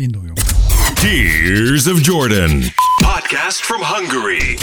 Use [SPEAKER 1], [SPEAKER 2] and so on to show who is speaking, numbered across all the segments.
[SPEAKER 1] Induljunk.
[SPEAKER 2] Tears of Jordan. Podcast from Hungary.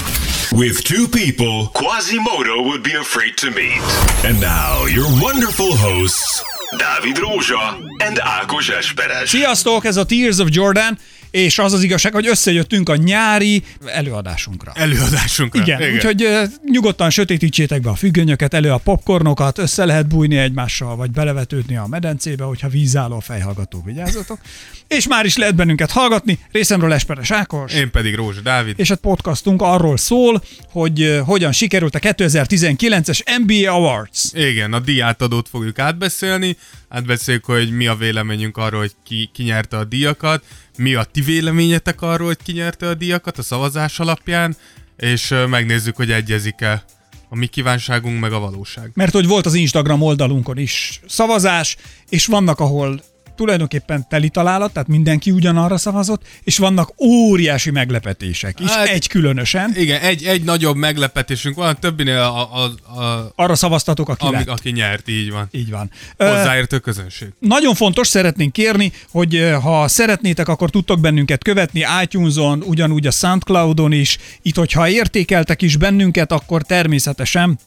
[SPEAKER 2] With two people Quasimodo would be afraid to meet. And now, your wonderful hosts, Dávid Rózsa and Ákos Esperes.
[SPEAKER 1] Sziasztok, ez a Tears of Jordan, és az az igazság, hogy összejöttünk a nyári előadásunkra.
[SPEAKER 3] Előadásunkra.
[SPEAKER 1] Igen, Igen. úgyhogy nyugodtan sötétítsétek be a függönyöket, elő a popcornokat, össze lehet bújni egymással, vagy belevetődni a medencébe, hogyha vízálló fejhallgató, vigyázzatok. És már is lehet bennünket hallgatni. Részemről Esperes Ákos.
[SPEAKER 3] Én pedig Rózsa Dávid.
[SPEAKER 1] És a podcastunk arról szól, hogy hogyan sikerült a 2019-es NBA Awards.
[SPEAKER 3] Igen, a díjátadót fogjuk átbeszélni, átbeszéljük, hogy mi a véleményünk arról, hogy ki, ki nyerte a díjakat, mi a ti véleményetek arról, hogy ki nyerte a díjakat a szavazás alapján, és megnézzük, hogy egyezik-e a mi kívánságunk meg a valóság.
[SPEAKER 1] Mert hogy volt az Instagram oldalunkon is szavazás, és vannak, ahol tulajdonképpen teli találat, tehát mindenki ugyanarra szavazott, és vannak óriási meglepetések is, hát, egy különösen.
[SPEAKER 3] Igen, egy, egy nagyobb meglepetésünk van, többinél a, a, a,
[SPEAKER 1] arra szavaztatok, aki
[SPEAKER 3] amik, Aki nyert, így van.
[SPEAKER 1] Így van.
[SPEAKER 3] Hozzáért a közönség.
[SPEAKER 1] Nagyon fontos, szeretnénk kérni, hogy ha szeretnétek, akkor tudtok bennünket követni iTunes-on, ugyanúgy a Soundcloud-on is. Itt, hogyha értékeltek is bennünket, akkor természetesen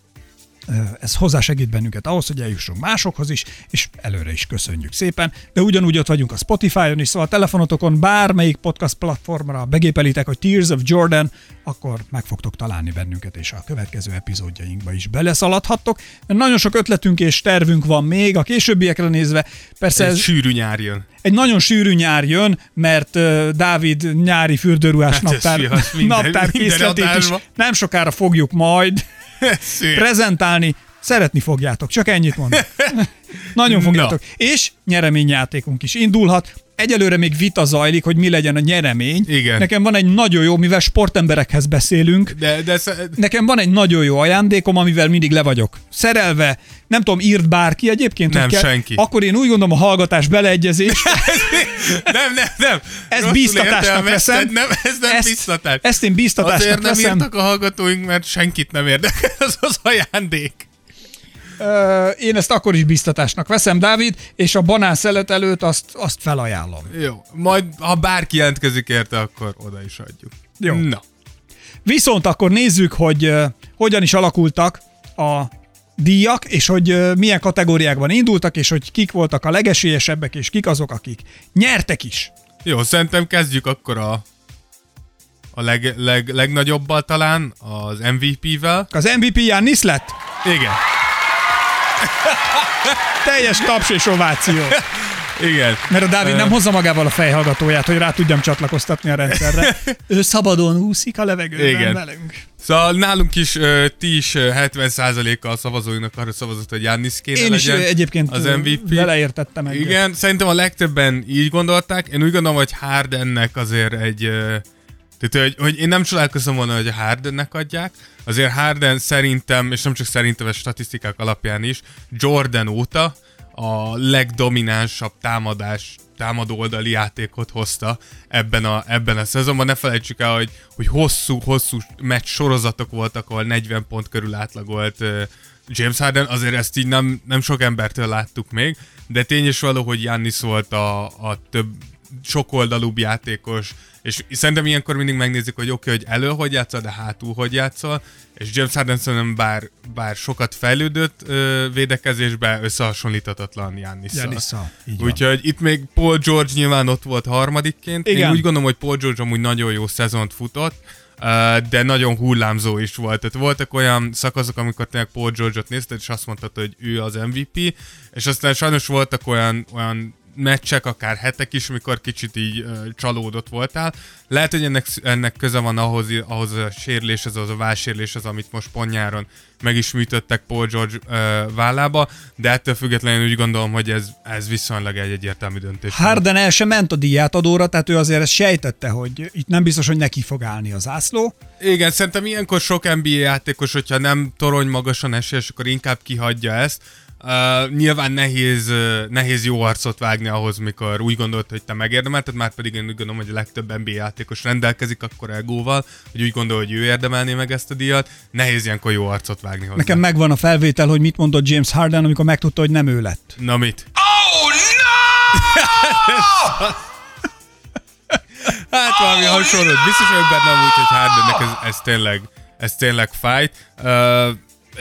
[SPEAKER 1] ez hozzásegít bennünket ahhoz, hogy eljussunk másokhoz is, és előre is köszönjük szépen. De ugyanúgy ott vagyunk a Spotify-on is, szóval a telefonotokon bármelyik podcast platformra begépelitek, hogy Tears of Jordan, akkor meg fogtok találni bennünket, és a következő epizódjainkba is beleszaladhattok. Nagyon sok ötletünk és tervünk van még a későbbiekre nézve. Persze
[SPEAKER 3] egy ez sűrű nyár jön.
[SPEAKER 1] Egy nagyon sűrű nyár jön, mert uh, Dávid nyári fürdőruhás hát naptár, naptár készletét is nem sokára fogjuk majd prezentálni. Szeretni fogjátok, csak ennyit mondok. Nagyon fogjátok. No. És nyereményjátékunk is indulhat. Egyelőre még vita zajlik, hogy mi legyen a nyeremény.
[SPEAKER 3] Igen.
[SPEAKER 1] Nekem van egy nagyon jó, mivel sportemberekhez beszélünk.
[SPEAKER 3] De, de sz...
[SPEAKER 1] Nekem van egy nagyon jó ajándékom, amivel mindig le vagyok szerelve. Nem tudom, írt bárki egyébként?
[SPEAKER 3] Nem,
[SPEAKER 1] kell?
[SPEAKER 3] senki.
[SPEAKER 1] Akkor én úgy gondolom a hallgatás beleegyezés.
[SPEAKER 3] nem, nem, nem.
[SPEAKER 1] Ez bíztatásnak veszem.
[SPEAKER 3] Nem, ez nem ezt, bíztatás.
[SPEAKER 1] Ezt én bíztatásnak
[SPEAKER 3] Azért nem
[SPEAKER 1] veszem.
[SPEAKER 3] írtak a hallgatóink, mert senkit nem érdekel az az ajándék
[SPEAKER 1] én ezt akkor is biztatásnak veszem, Dávid, és a banán szelet előtt azt, azt felajánlom.
[SPEAKER 3] Jó, majd ha bárki jelentkezik érte, akkor oda is adjuk.
[SPEAKER 1] Jó.
[SPEAKER 3] Na.
[SPEAKER 1] Viszont akkor nézzük, hogy uh, hogyan is alakultak a díjak, és hogy uh, milyen kategóriákban indultak, és hogy kik voltak a legesélyesebbek, és kik azok, akik nyertek is.
[SPEAKER 3] Jó, szerintem kezdjük akkor a a leg, leg, legnagyobbal talán, az MVP-vel.
[SPEAKER 1] Az MVP Jannis lett?
[SPEAKER 3] Igen.
[SPEAKER 1] Teljes taps és ováció.
[SPEAKER 3] Igen.
[SPEAKER 1] Mert a Dávid nem hozza magával a fejhallgatóját, hogy rá tudjam csatlakoztatni a rendszerre. ő szabadon úszik a levegőben Igen. velünk.
[SPEAKER 3] Szóval nálunk is, uh, ti is 70%-a a szavazóinak arra szavazott, hogy Jannis kéne
[SPEAKER 1] Én
[SPEAKER 3] legyen
[SPEAKER 1] is egyébként
[SPEAKER 3] az MVP.
[SPEAKER 1] vele értettem egyet.
[SPEAKER 3] Igen, szerintem a legtöbben így gondolták. Én úgy gondolom, hogy Hardennek azért egy... Tehát, hogy, hogy én nem csodálkozom volna, hogy a Hardennek adják. Azért Harden szerintem, és nem csak szerintem, a statisztikák alapján is, Jordan óta a legdominánsabb támadás támadó oldali játékot hozta ebben a, ebben a szezonban. Ne felejtsük el, hogy, hogy hosszú, hosszú meccs sorozatok voltak, ahol 40 pont körül átlagolt James Harden, azért ezt így nem, nem sok embertől láttuk még, de tény is való, hogy Jannis volt a, a több sokoldalúbb játékos, és szerintem ilyenkor mindig megnézik, hogy oké, okay, hogy elő hogy játszol, de hátul hogy játszol, és James Harden szerintem bár, bár sokat fejlődött ö, védekezésbe, összehasonlíthatatlan Jannisszal. Úgyhogy itt még Paul George nyilván ott volt harmadikként. Igen. Én úgy gondolom, hogy Paul George amúgy nagyon jó szezont futott, de nagyon hullámzó is volt. Tehát voltak olyan szakaszok, amikor tényleg Paul George-ot nézted, és azt mondtad, hogy ő az MVP, és aztán sajnos voltak olyan, olyan meccsek, akár hetek is, mikor kicsit így uh, csalódott voltál. Lehet, hogy ennek, ennek köze van ahhoz, ahhoz a sérüléshez, az a válsérüléshez, amit most pontnyáron meg is műtöttek Paul George uh, vállába, de ettől függetlenül úgy gondolom, hogy ez, ez viszonylag egy egyértelmű döntés.
[SPEAKER 1] Harden el sem ment a díját adóra, tehát ő azért ezt sejtette, hogy itt nem biztos, hogy neki fog állni az ászló.
[SPEAKER 3] Igen, szerintem ilyenkor sok NBA játékos, hogyha nem torony magasan esélyes, akkor inkább kihagyja ezt, Uh, nyilván nehéz, uh, nehéz jó arcot vágni ahhoz, mikor úgy gondolt, hogy te megérdemelted, már pedig én úgy gondolom, hogy a legtöbb NBA játékos rendelkezik akkor egóval, hogy úgy gondol, hogy ő érdemelné meg ezt a díjat. Nehéz ilyenkor jó arcot vágni hozzá.
[SPEAKER 1] Nekem megvan a felvétel, hogy mit mondott James Harden, amikor megtudta, hogy nem ő lett.
[SPEAKER 3] Na mit?
[SPEAKER 2] Oh no!
[SPEAKER 3] Hát valami hasonló. Biztos vagyok benne úgy, hogy Hardennek ez, ez tényleg, ez tényleg fájt. Uh,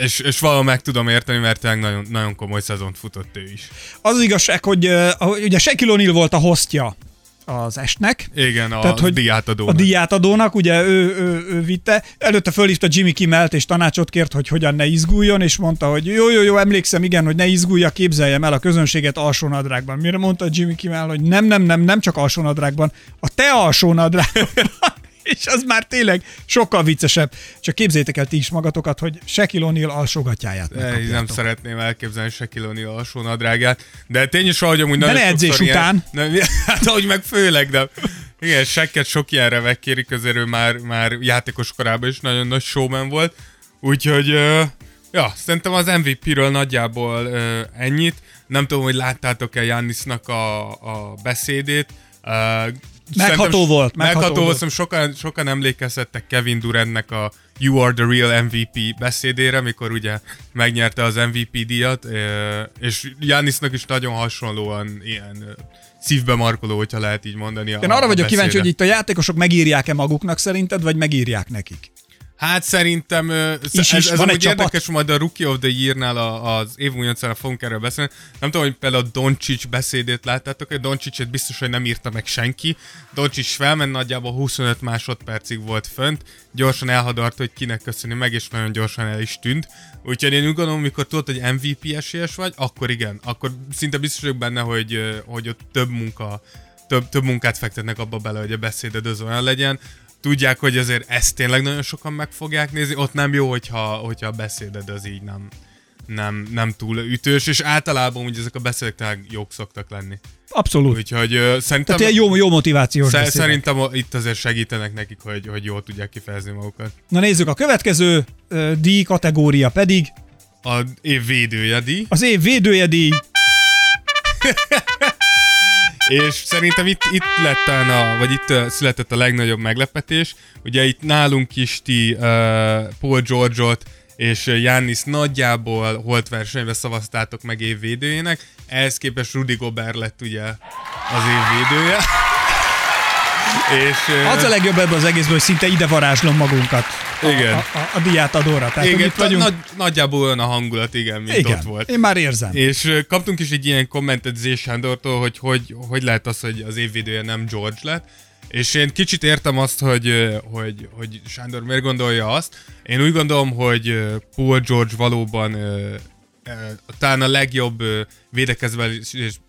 [SPEAKER 3] és, és valahol meg tudom érteni, mert tényleg nagyon, nagyon komoly szezont futott ő is.
[SPEAKER 1] Az, az igazság, hogy uh, ugye Shaquille O'Neal volt a hostja az estnek.
[SPEAKER 3] Igen, a Tehát, hogy diátadónak.
[SPEAKER 1] A diátadónak, ugye ő, ő, ő vitte. Előtte fölhívta Jimmy Kimmelt, és tanácsot kért, hogy hogyan ne izguljon, és mondta, hogy jó, jó, jó, emlékszem, igen, hogy ne izgulja, képzeljem el a közönséget alsónadrágban. Mire mondta Jimmy Kimmel, hogy nem, nem, nem, nem csak alsónadrágban, a te alsónadrágban és az már tényleg sokkal viccesebb. Csak képzétek el ti is magatokat, hogy Shaquille O'Neal alsógatjáját
[SPEAKER 3] Nem szeretném elképzelni Shaquille O'Neal alsó nadrágját, de tény is valahogy amúgy
[SPEAKER 1] nagyon edzés után.
[SPEAKER 3] Ilyen, nem, hát ahogy meg főleg, de igen, Shaqet sok ilyen revek közül ő már, már játékos korában is nagyon nagy showman volt, úgyhogy ja, szerintem az MVP-ről nagyjából ennyit. Nem tudom, hogy láttátok-e Jannisnak a, a beszédét,
[SPEAKER 1] Megható volt.
[SPEAKER 3] Megható, megható volt, volt. sokan, sokan emlékezhettek Kevin Durantnek a You are the real MVP beszédére, mikor ugye megnyerte az MVP díjat, és Janisnak is nagyon hasonlóan ilyen szívbe markoló, hogyha lehet így mondani.
[SPEAKER 1] Én arra vagyok kíváncsi, hogy itt a játékosok megírják-e maguknak szerinted, vagy megírják nekik?
[SPEAKER 3] Hát szerintem is, ez, ez van egy érdekes, majd a Rookie of the Year-nál az év újoncára fogunk erről beszélni. Nem tudom, hogy például a Doncsics beszédét láttátok, hogy Doncsicset biztos, hogy nem írta meg senki. Doncsics felment, nagyjából 25 másodpercig volt fönt, gyorsan elhadart, hogy kinek köszönni meg, és nagyon gyorsan el is tűnt. Úgyhogy én úgy gondolom, mikor tudod, hogy MVP esélyes vagy, akkor igen, akkor szinte biztos vagyok benne, hogy, hogy ott több munka több, több munkát fektetnek abba bele, hogy a beszéded az olyan legyen tudják, hogy azért ezt tényleg nagyon sokan meg fogják nézni, ott nem jó, hogyha, hogyha a beszéded az így nem, nem, nem túl ütős, és általában ugye ezek a beszédek tényleg jók szoktak lenni.
[SPEAKER 1] Abszolút.
[SPEAKER 3] Úgyhogy uh, szerintem...
[SPEAKER 1] Tehát jó, jó motivációs sz-
[SPEAKER 3] Szerintem itt azért segítenek nekik, hogy, hogy jól tudják kifejezni magukat.
[SPEAKER 1] Na nézzük, a következő uh, díj kategória pedig...
[SPEAKER 3] A év védője díj.
[SPEAKER 1] Az év védője díj.
[SPEAKER 3] És szerintem itt, itt lett a, vagy itt született a legnagyobb meglepetés. Ugye itt nálunk is ti uh, Paul George-ot és Jannis nagyjából holt versenybe szavaztátok meg évvédőjének, ehhez képest Rudy Gobert lett ugye az évvédője.
[SPEAKER 1] És, az a legjobb ebben az egészben, hogy szinte ide varázslom magunkat.
[SPEAKER 3] Igen.
[SPEAKER 1] A, a, a diát adóra.
[SPEAKER 3] Tehát, igen, itt vagyunk... nagy, nagyjából olyan a hangulat, igen, mint igen, ott volt.
[SPEAKER 1] én már érzem.
[SPEAKER 3] És kaptunk is egy ilyen kommentet Zé Sándortól, hogy, hogy hogy lehet az, hogy az évvédője nem George lett. És én kicsit értem azt, hogy, hogy, hogy Sándor miért gondolja azt. Én úgy gondolom, hogy Paul George valóban talán a legjobb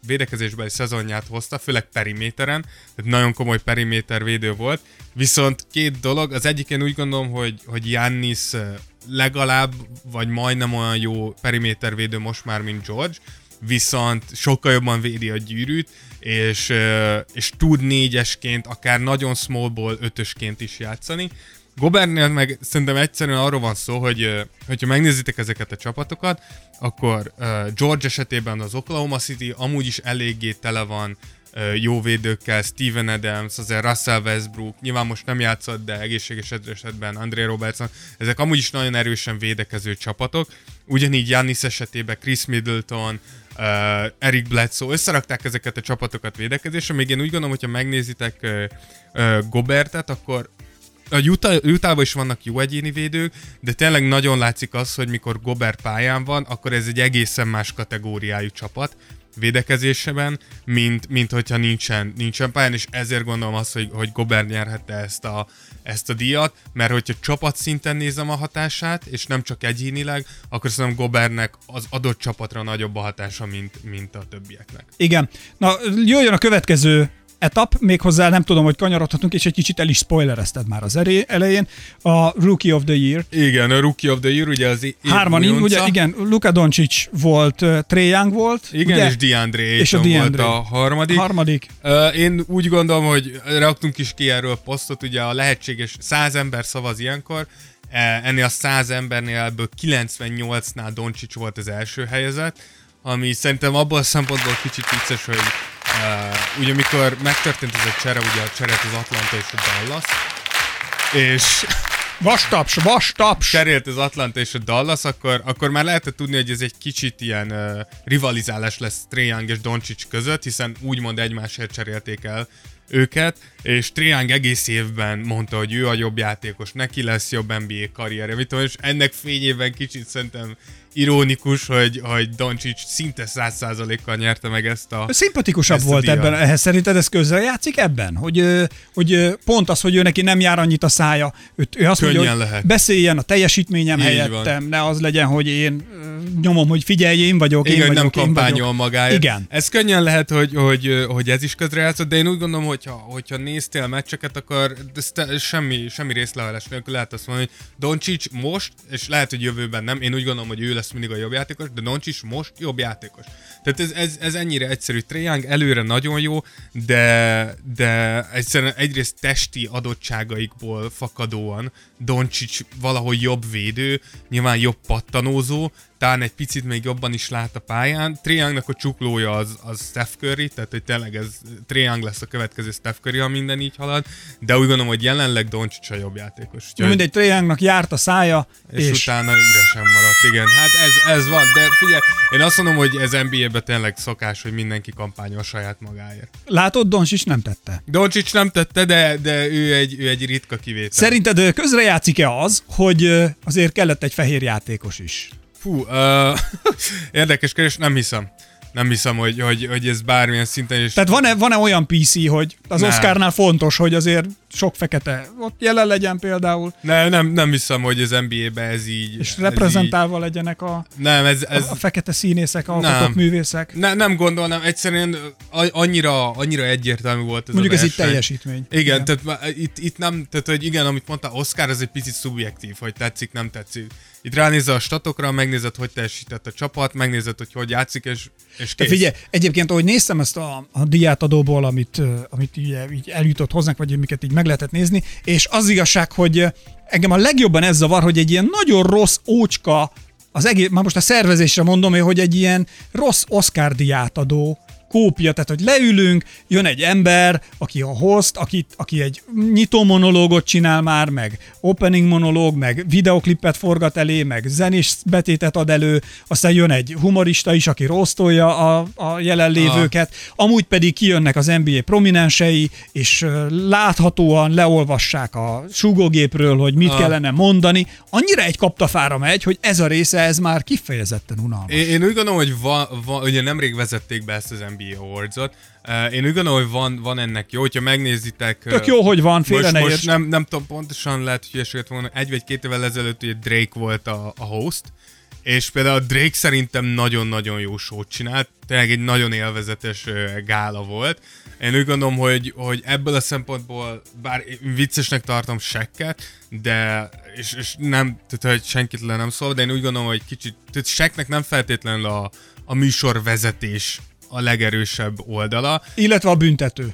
[SPEAKER 3] védekezésbeli szezonját hozta, főleg periméteren, tehát nagyon komoly periméter védő volt. Viszont két dolog, az egyik én úgy gondolom, hogy, hogy Jannis legalább, vagy majdnem olyan jó perimétervédő most már, mint George, viszont sokkal jobban védi a gyűrűt, és, és tud négyesként, akár nagyon smallból ötösként is játszani. Gobernél meg szerintem egyszerűen arról van szó, hogy hogyha megnézitek ezeket a csapatokat, akkor George esetében az Oklahoma City amúgy is eléggé tele van jó védőkkel, Steven Adams, azért Russell Westbrook, nyilván most nem játszott, de egészséges esetben André Robertson, ezek amúgy is nagyon erősen védekező csapatok. Ugyanígy Giannis esetében Chris Middleton, uh, Eric Bledsoe, összerakták ezeket a csapatokat védekezésre, még én úgy gondolom, hogyha megnézitek uh, uh, Gobertet, akkor a Utah, Utahban is vannak jó egyéni védők, de tényleg nagyon látszik az, hogy mikor Gobert pályán van, akkor ez egy egészen más kategóriájú csapat védekezésében, mint, mint hogyha nincsen, nincsen pályán, és ezért gondolom azt, hogy, hogy Gobert nyerhette ezt a, ezt a díjat, mert hogyha csapat szinten nézem a hatását, és nem csak egyénileg, akkor szerintem Gobernek az adott csapatra nagyobb a hatása, mint, mint a többieknek.
[SPEAKER 1] Igen. Na, jöjjön a következő etap, méghozzá nem tudom, hogy kanyarodhatunk, és egy kicsit el is spoilerezted már az elején, a Rookie of the Year.
[SPEAKER 3] Igen, a Rookie of the Year, ugye az
[SPEAKER 1] Hárman, ugye, igen, Luka Doncic volt, uh, Trae Young volt.
[SPEAKER 3] Igen,
[SPEAKER 1] ugye?
[SPEAKER 3] és DeAndre és a DeAndre. volt a harmadik.
[SPEAKER 1] Harmadik.
[SPEAKER 3] Uh, én úgy gondolom, hogy raktunk is ki erről posztot, ugye a lehetséges száz ember szavaz ilyenkor, e, ennél a száz embernél ebből 98-nál Doncic volt az első helyezett, ami szerintem abból a szempontból kicsit vicces, hogy Uh, ugye amikor megtörtént ez a csere, ugye a cseret az Atlanta és a Dallas, és
[SPEAKER 1] Vastaps, vastaps!
[SPEAKER 3] Cserélt az Atlanta és a Dallas, akkor, akkor már lehetett tudni, hogy ez egy kicsit ilyen uh, rivalizálás lesz Trae Young és Doncic között, hiszen úgymond egymásért cserélték el őket, és Triang egész évben mondta, hogy ő a jobb játékos, neki lesz jobb NBA karrierje, mit tudom, és ennek fényében kicsit szerintem ironikus, hogy, hogy Doncic szinte száz százalékkal nyerte meg ezt a
[SPEAKER 1] Szimpatikusabb
[SPEAKER 3] ezt a
[SPEAKER 1] volt
[SPEAKER 3] díjat.
[SPEAKER 1] ebben, ehhez szerinted ez közrejátszik ebben? Hogy, hogy pont az, hogy ő neki nem jár annyit a szája, ő, ő azt mondja,
[SPEAKER 3] Könnyen
[SPEAKER 1] hogy
[SPEAKER 3] lehet.
[SPEAKER 1] beszéljen a teljesítményem
[SPEAKER 3] Így
[SPEAKER 1] helyettem, ne az legyen, hogy én nyomom, hogy figyelj, én vagyok, én
[SPEAKER 3] Igen, hogy nem
[SPEAKER 1] vagyok, én
[SPEAKER 3] kampányol magáért.
[SPEAKER 1] Igen.
[SPEAKER 3] Ez könnyen lehet, hogy, hogy, hogy ez is közrejátszott, de én úgy gondolom, hogyha, hogyha néztél meccseket, akkor te, semmi, semmi részlevelés nélkül lehet azt mondani, hogy Doncsics most, és lehet, hogy jövőben nem, én úgy gondolom, hogy ő lesz mindig a jobb játékos, de Doncsics most jobb játékos. Tehát ez, ez, ez ennyire egyszerű. Trae előre nagyon jó, de, de egyszerűen egyrészt testi adottságaikból fakadóan Doncsics valahol jobb védő, nyilván jobb pattanózó, talán egy picit még jobban is lát a pályán. Triangnak a csuklója az, az Steph Curry, tehát hogy tényleg ez Triang lesz a következő Steph Curry, ha minden így halad, de úgy gondolom, hogy jelenleg Doncic a jobb játékos. Úgyhogy-
[SPEAKER 1] mindegy, Trae járt a szája,
[SPEAKER 3] és,
[SPEAKER 1] és,
[SPEAKER 3] utána üresen maradt, igen. Hát ez, ez van, de figyelj, én azt mondom, hogy ez NBA-ben tényleg szokás, hogy mindenki kampányol saját magáért.
[SPEAKER 1] látod, Doncsics nem tette.
[SPEAKER 3] Doncic nem tette, de, de ő, egy, ő egy ritka kivétel.
[SPEAKER 1] Szerinted közrejátszik-e az, hogy azért kellett egy fehér játékos is?
[SPEAKER 3] Fú, uh, érdekes kérdés, nem hiszem. Nem hiszem, hogy, hogy, hogy ez bármilyen szinten is...
[SPEAKER 1] Tehát van-e, van-e olyan PC, hogy az
[SPEAKER 3] Nem.
[SPEAKER 1] Oscarnál fontos, hogy azért sok fekete ott jelen legyen például,
[SPEAKER 3] Ne, nem, nem hiszem, hogy az NBA-ben ez így...
[SPEAKER 1] és
[SPEAKER 3] ez
[SPEAKER 1] reprezentálva legyenek a,
[SPEAKER 3] Így, nem, ez, ez,
[SPEAKER 1] a fekete színészek, alkotott
[SPEAKER 3] Nem.
[SPEAKER 1] művészek.
[SPEAKER 3] ne, nem gondolnám, egyszerűen a- annyira, annyira egyértelmű volt ez
[SPEAKER 1] Mondjuk
[SPEAKER 3] a
[SPEAKER 1] ez itt teljesítmény.
[SPEAKER 3] Igen,
[SPEAKER 1] Igen.
[SPEAKER 3] tehát már itt, itt nem, tehát hogy igen, amit mondta, Oscar az egy picit szubjektív, hogy tetszik, nem tetszik. Itt ránézel a statokra, megnézed, hogy teljesített a csapat, megnézed, hogy hogy játszik, és, és kész.
[SPEAKER 1] figyelj, egyébként, ahogy néztem ezt a, a diátadóból, amit, ö, amit így, így eljutott hozzánk, vagy amiket így meg lehetett nézni, és az igazság, hogy engem a legjobban ez zavar, hogy egy ilyen nagyon rossz ócska, az egész, már most a szervezésre mondom, hogy egy ilyen rossz Oscar diátadó kópia, tehát hogy leülünk, jön egy ember, aki a host, aki, aki egy nyitó monológot csinál már, meg opening monológ, meg videoklipet forgat elé, meg zenés betétet ad elő, aztán jön egy humorista is, aki rosztolja a, a jelenlévőket, amúgy pedig kijönnek az NBA prominensei, és láthatóan leolvassák a súgógépről, hogy mit
[SPEAKER 3] Ah.
[SPEAKER 1] kellene mondani. Annyira egy kaptafára megy, hogy ez a része, ez már kifejezetten unalmas.
[SPEAKER 3] Én, én úgy gondolom, hogy van, van, ugye nemrég vezették be ezt az NBA Awards-ot. Uh, én úgy gondolom, hogy van, van ennek jó, hogyha megnézitek...
[SPEAKER 1] Tök jó, hogy van, félre
[SPEAKER 3] most,
[SPEAKER 1] ne
[SPEAKER 3] most nem, nem tudom pontosan, lehet, hogy hülyeséget volna. Egy vagy két évvel ezelőtt ugye Drake volt a, a host, és például Drake szerintem nagyon-nagyon jó sót csinált, tényleg egy nagyon élvezetes ö, gála volt. Én úgy gondolom, hogy, hogy ebből a szempontból, bár viccesnek tartom sekket, de, és, és nem, tehát hogy senkit le nem szól, de én úgy gondolom, hogy kicsit, tehát seknek nem feltétlenül a, a műsorvezetés a legerősebb oldala,
[SPEAKER 1] Illetve a büntető.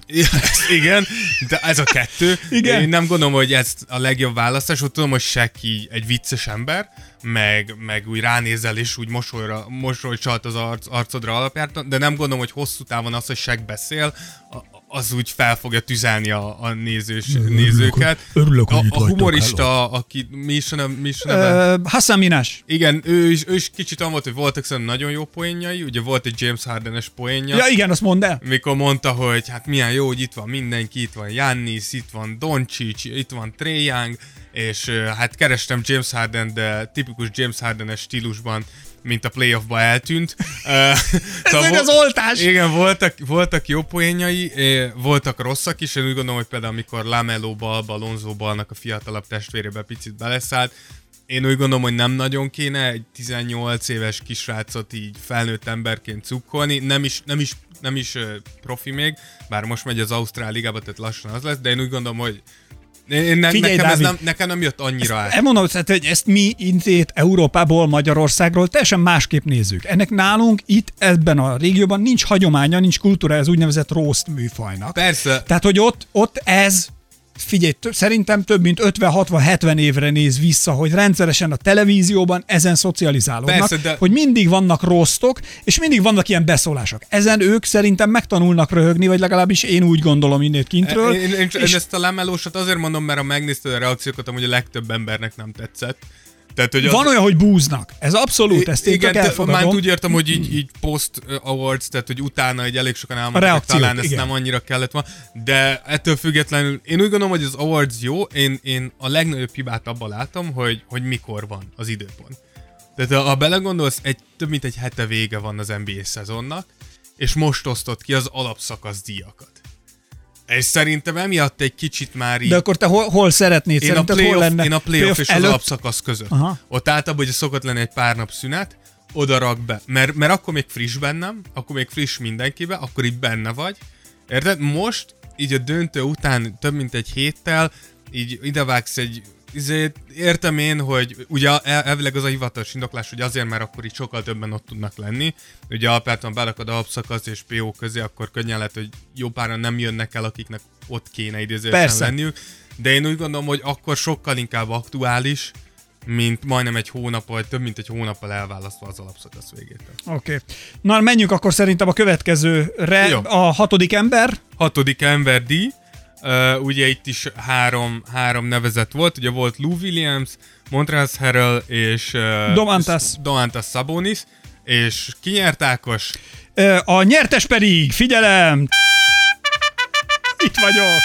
[SPEAKER 3] igen, de ez a kettő.
[SPEAKER 1] Igen.
[SPEAKER 3] Én nem gondolom, hogy ez a legjobb választás, ott tudom, hogy Seki egy vicces ember, meg, meg úgy ránézel és úgy mosolyra, mosoly csalt az arc, arcodra alapján, de nem gondolom, hogy hosszú távon az, hogy Sek beszél, a- az úgy fel fogja tüzelni a, a nézős, nézőket.
[SPEAKER 1] örülök, hogy
[SPEAKER 3] a,
[SPEAKER 1] itt
[SPEAKER 3] a humorista, aki mi is a neve? Mi is a neve?
[SPEAKER 1] Uh, Hassan Minás.
[SPEAKER 3] Igen, ő is, ő is kicsit olyan volt, hogy voltak szerintem nagyon jó poénjai, ugye volt egy James Harden-es poénja,
[SPEAKER 1] Ja igen, azt mondd el.
[SPEAKER 3] mikor mondta, hogy hát milyen jó, hogy itt van mindenki, itt van Jannis, itt van Doncic, itt van Trae Young, és hát kerestem James Harden, de tipikus James Harden-es stílusban, mint a playoffba eltűnt. Ez
[SPEAKER 1] egy az oltás!
[SPEAKER 3] Igen, voltak, voltak jó poénjai, voltak rosszak is, én úgy gondolom, hogy például amikor Lamelo Balba, Lonzo Balnak a fiatalabb testvérébe picit beleszállt, én úgy gondolom, hogy nem nagyon kéne egy 18 éves kisrácot így felnőtt emberként cukkolni, nem is, nem is, nem is profi még, bár most megy az Ausztrál ligába, tehát lassan az lesz, de én úgy gondolom, hogy én, ne,
[SPEAKER 1] Figyelj,
[SPEAKER 3] nekem, ez
[SPEAKER 1] Dávid.
[SPEAKER 3] nem, nekem nem jött annyira át.
[SPEAKER 1] Elmondom, tehát, hogy ezt mi intét Európából, Magyarországról teljesen másképp nézzük. Ennek nálunk itt ebben a régióban nincs hagyománya, nincs kultúra ez úgynevezett roast műfajnak.
[SPEAKER 3] Persze,
[SPEAKER 1] Tehát, hogy ott, ott ez figyelj, tö- szerintem több mint 50-60-70 évre néz vissza, hogy rendszeresen a televízióban ezen szocializálódnak,
[SPEAKER 3] Persze, de-
[SPEAKER 1] hogy mindig vannak rosztok, és mindig vannak ilyen beszólások. Ezen ők szerintem megtanulnak röhögni, vagy legalábbis én úgy gondolom innét kintről.
[SPEAKER 3] Én, én, én
[SPEAKER 1] és
[SPEAKER 3] ezt a lemelósat azért mondom, mert ha megnézted a reakciókat, amúgy a legtöbb embernek nem tetszett. Tehát, hogy az,
[SPEAKER 1] Van olyan, hogy búznak. Ez abszolút, ezt én
[SPEAKER 3] igen,
[SPEAKER 1] elfogadom.
[SPEAKER 3] már úgy értem, hogy így, így post awards, tehát hogy utána egy elég sokan elmondták, hogy talán
[SPEAKER 1] igen.
[SPEAKER 3] nem annyira kellett volna, de ettől függetlenül én úgy gondolom, hogy az awards jó, én, én a legnagyobb hibát abban látom, hogy, hogy mikor van az időpont. Tehát ha belegondolsz, egy, több mint egy hete vége van az NBA szezonnak, és most osztott ki az alapszakasz díjakat. És szerintem emiatt egy kicsit már így...
[SPEAKER 1] De akkor te hol, hol szeretnéd?
[SPEAKER 3] Én a,
[SPEAKER 1] Szerinted hol
[SPEAKER 3] playoff,
[SPEAKER 1] lenne?
[SPEAKER 3] én a playoff és az
[SPEAKER 1] előtt?
[SPEAKER 3] alapszakasz között.
[SPEAKER 1] Aha.
[SPEAKER 3] Ott általában ugye szokott lenni egy pár nap szünet, oda rak be. Mert, mert akkor még friss bennem, akkor még friss mindenkibe, akkor így benne vagy. Érted? Most, így a döntő után több mint egy héttel, így idevágsz egy izé, értem én, hogy ugye el- elvileg az a hivatalos indoklás, hogy azért, mert akkor így sokkal többen ott tudnak lenni. Ugye alapvetően berakod alapszakasz és PO közé, akkor könnyen lehet, hogy jó páran nem jönnek el, akiknek ott kéne idézősen lenniük. De én úgy gondolom, hogy akkor sokkal inkább aktuális, mint majdnem egy hónap, vagy több mint egy hónappal elválasztva az alapszakasz végétől.
[SPEAKER 1] Oké. Okay. Na, menjünk akkor szerintem a következőre.
[SPEAKER 3] Jó.
[SPEAKER 1] A hatodik ember.
[SPEAKER 3] Hatodik ember D, uh, ugye itt is három, három nevezet volt, ugye volt Lou Williams, Montrezl Harrell és uh,
[SPEAKER 1] Domantas.
[SPEAKER 3] Domantas Sabonis, és ki nyert Ákos?
[SPEAKER 1] Ö, A nyertes pedig, figyelem! Itt vagyok!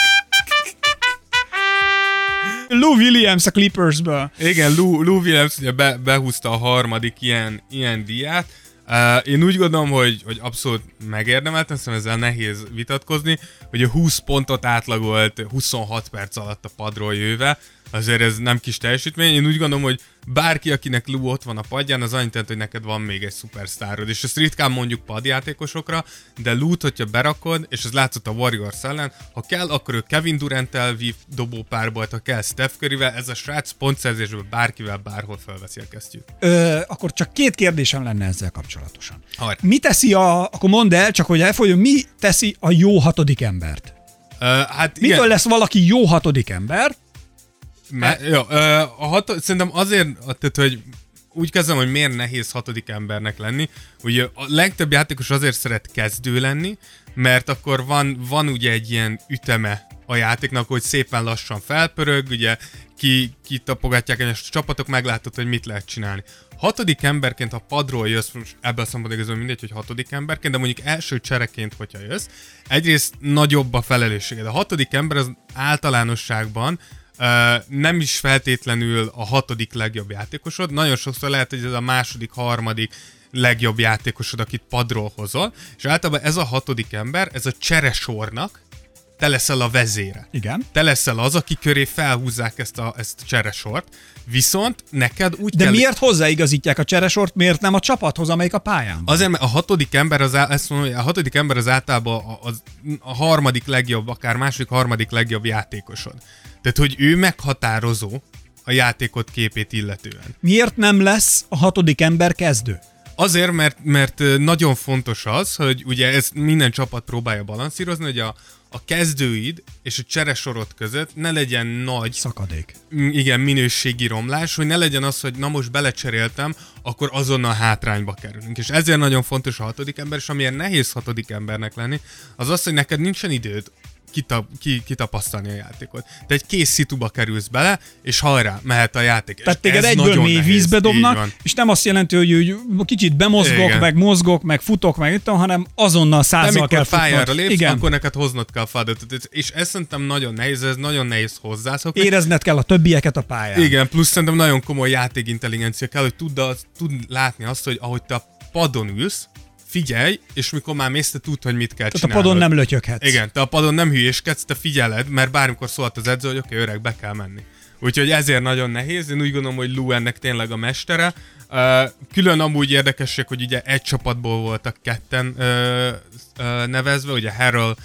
[SPEAKER 1] Lou Williams a Clippersből.
[SPEAKER 3] Igen, Lou, Lou Williams ugye be, behúzta a harmadik ilyen, ilyen díját. Uh, én úgy gondolom, hogy, hogy abszolút megérdemeltem, szerintem ezzel nehéz vitatkozni, hogy a 20 pontot átlagolt 26 perc alatt a padról jöve, azért ez nem kis teljesítmény. Én úgy gondolom, hogy bárki, akinek Lou ott van a padján, az annyit jelent, hogy neked van még egy szupersztárod. És ezt ritkán mondjuk padjátékosokra, de Lou-t, hogyha berakod, és ez látszott a Warriors ellen, ha kell, akkor ő Kevin Durant-tel vív dobópárból, ha kell Steph Curryvel, ez a srác pontszerzésből bárkivel bárhol felveszi a kesztyűt.
[SPEAKER 1] Ö, akkor csak két kérdésem lenne ezzel kapcsolatosan.
[SPEAKER 3] Hajrá.
[SPEAKER 1] Mi teszi a, akkor mondd el, csak hogy elfolyjon, mi teszi a jó hatodik embert?
[SPEAKER 3] Uh, hát igen,
[SPEAKER 1] Mitől lesz valaki jó hatodik ember?
[SPEAKER 3] Me, jó, ö, a hat, szerintem azért, tehát, hogy úgy kezdem, hogy miért nehéz hatodik embernek lenni. Ugye a legtöbb játékos azért szeret kezdő lenni, mert akkor van, van ugye egy ilyen üteme a játéknak, hogy szépen lassan felpörög, ugye ki, kitapogatják egyes csapatok, meglátod, hogy mit lehet csinálni. Hatodik emberként, ha padról jössz, most ebből szempontból igazán mindegy, hogy hatodik emberként, de mondjuk első csereként, hogyha jössz, egyrészt nagyobb a felelősséged. A hatodik ember az általánosságban nem is feltétlenül a hatodik legjobb játékosod, nagyon sokszor lehet, hogy ez a második, harmadik legjobb játékosod, akit padról hozol, és általában ez a hatodik ember, ez a cseresornak, te leszel a vezére.
[SPEAKER 1] Igen.
[SPEAKER 3] Te leszel az, aki köré felhúzzák ezt a, ezt a cseresort, viszont neked úgy
[SPEAKER 1] De
[SPEAKER 3] kell...
[SPEAKER 1] miért hozzáigazítják a cseresort, miért nem a csapathoz, amelyik a pályán van?
[SPEAKER 3] Azért, mert a hatodik ember az, á- ezt mondom, a hatodik ember az általában a, az, a harmadik legjobb, akár második, harmadik legjobb játékosod. Tehát, hogy ő meghatározó a játékot képét illetően.
[SPEAKER 1] Miért nem lesz a hatodik ember kezdő?
[SPEAKER 3] Azért, mert, mert nagyon fontos az, hogy ugye ez minden csapat próbálja balanszírozni, hogy a, a kezdőid és a cseresorod között ne legyen nagy
[SPEAKER 1] Szakadék.
[SPEAKER 3] igen, minőségi romlás, hogy ne legyen az, hogy na most belecseréltem, akkor azonnal hátrányba kerülünk. És ezért nagyon fontos a hatodik ember, és amiért nehéz hatodik embernek lenni, az az, hogy neked nincsen időd kita, ki, kitapasztalni a játékot. Te egy kész szituba kerülsz bele, és hajrá, mehet a játék.
[SPEAKER 1] Tehát
[SPEAKER 3] és
[SPEAKER 1] téged egyből mély
[SPEAKER 3] nehéz.
[SPEAKER 1] vízbe dobnak, és nem azt jelenti, hogy, hogy kicsit bemozgok,
[SPEAKER 3] Igen.
[SPEAKER 1] meg mozgok, meg futok, meg itt, hanem azonnal
[SPEAKER 3] amikor
[SPEAKER 1] kell
[SPEAKER 3] pályára lépsz,
[SPEAKER 1] Igen.
[SPEAKER 3] akkor neked hoznod kell a feladatot. És ez szerintem nagyon nehéz, ez nagyon nehéz hozzászokni.
[SPEAKER 1] Érezned kell a többieket a pályán.
[SPEAKER 3] Igen, plusz szerintem nagyon komoly játékintelligencia kell, hogy tudd, tud látni azt, hogy ahogy te a padon ülsz, figyelj, és mikor már mész, te tudd, hogy mit kell
[SPEAKER 1] Tehát a padon nem lötyöghetsz.
[SPEAKER 3] Igen, te a padon nem hülyéskedsz, te figyeled, mert bármikor szólt az edző, hogy oké, öreg, be kell menni. Úgyhogy ezért nagyon nehéz, én úgy gondolom, hogy Lou ennek tényleg a mestere. Külön amúgy érdekesség, hogy ugye egy csapatból voltak ketten nevezve, ugye uh,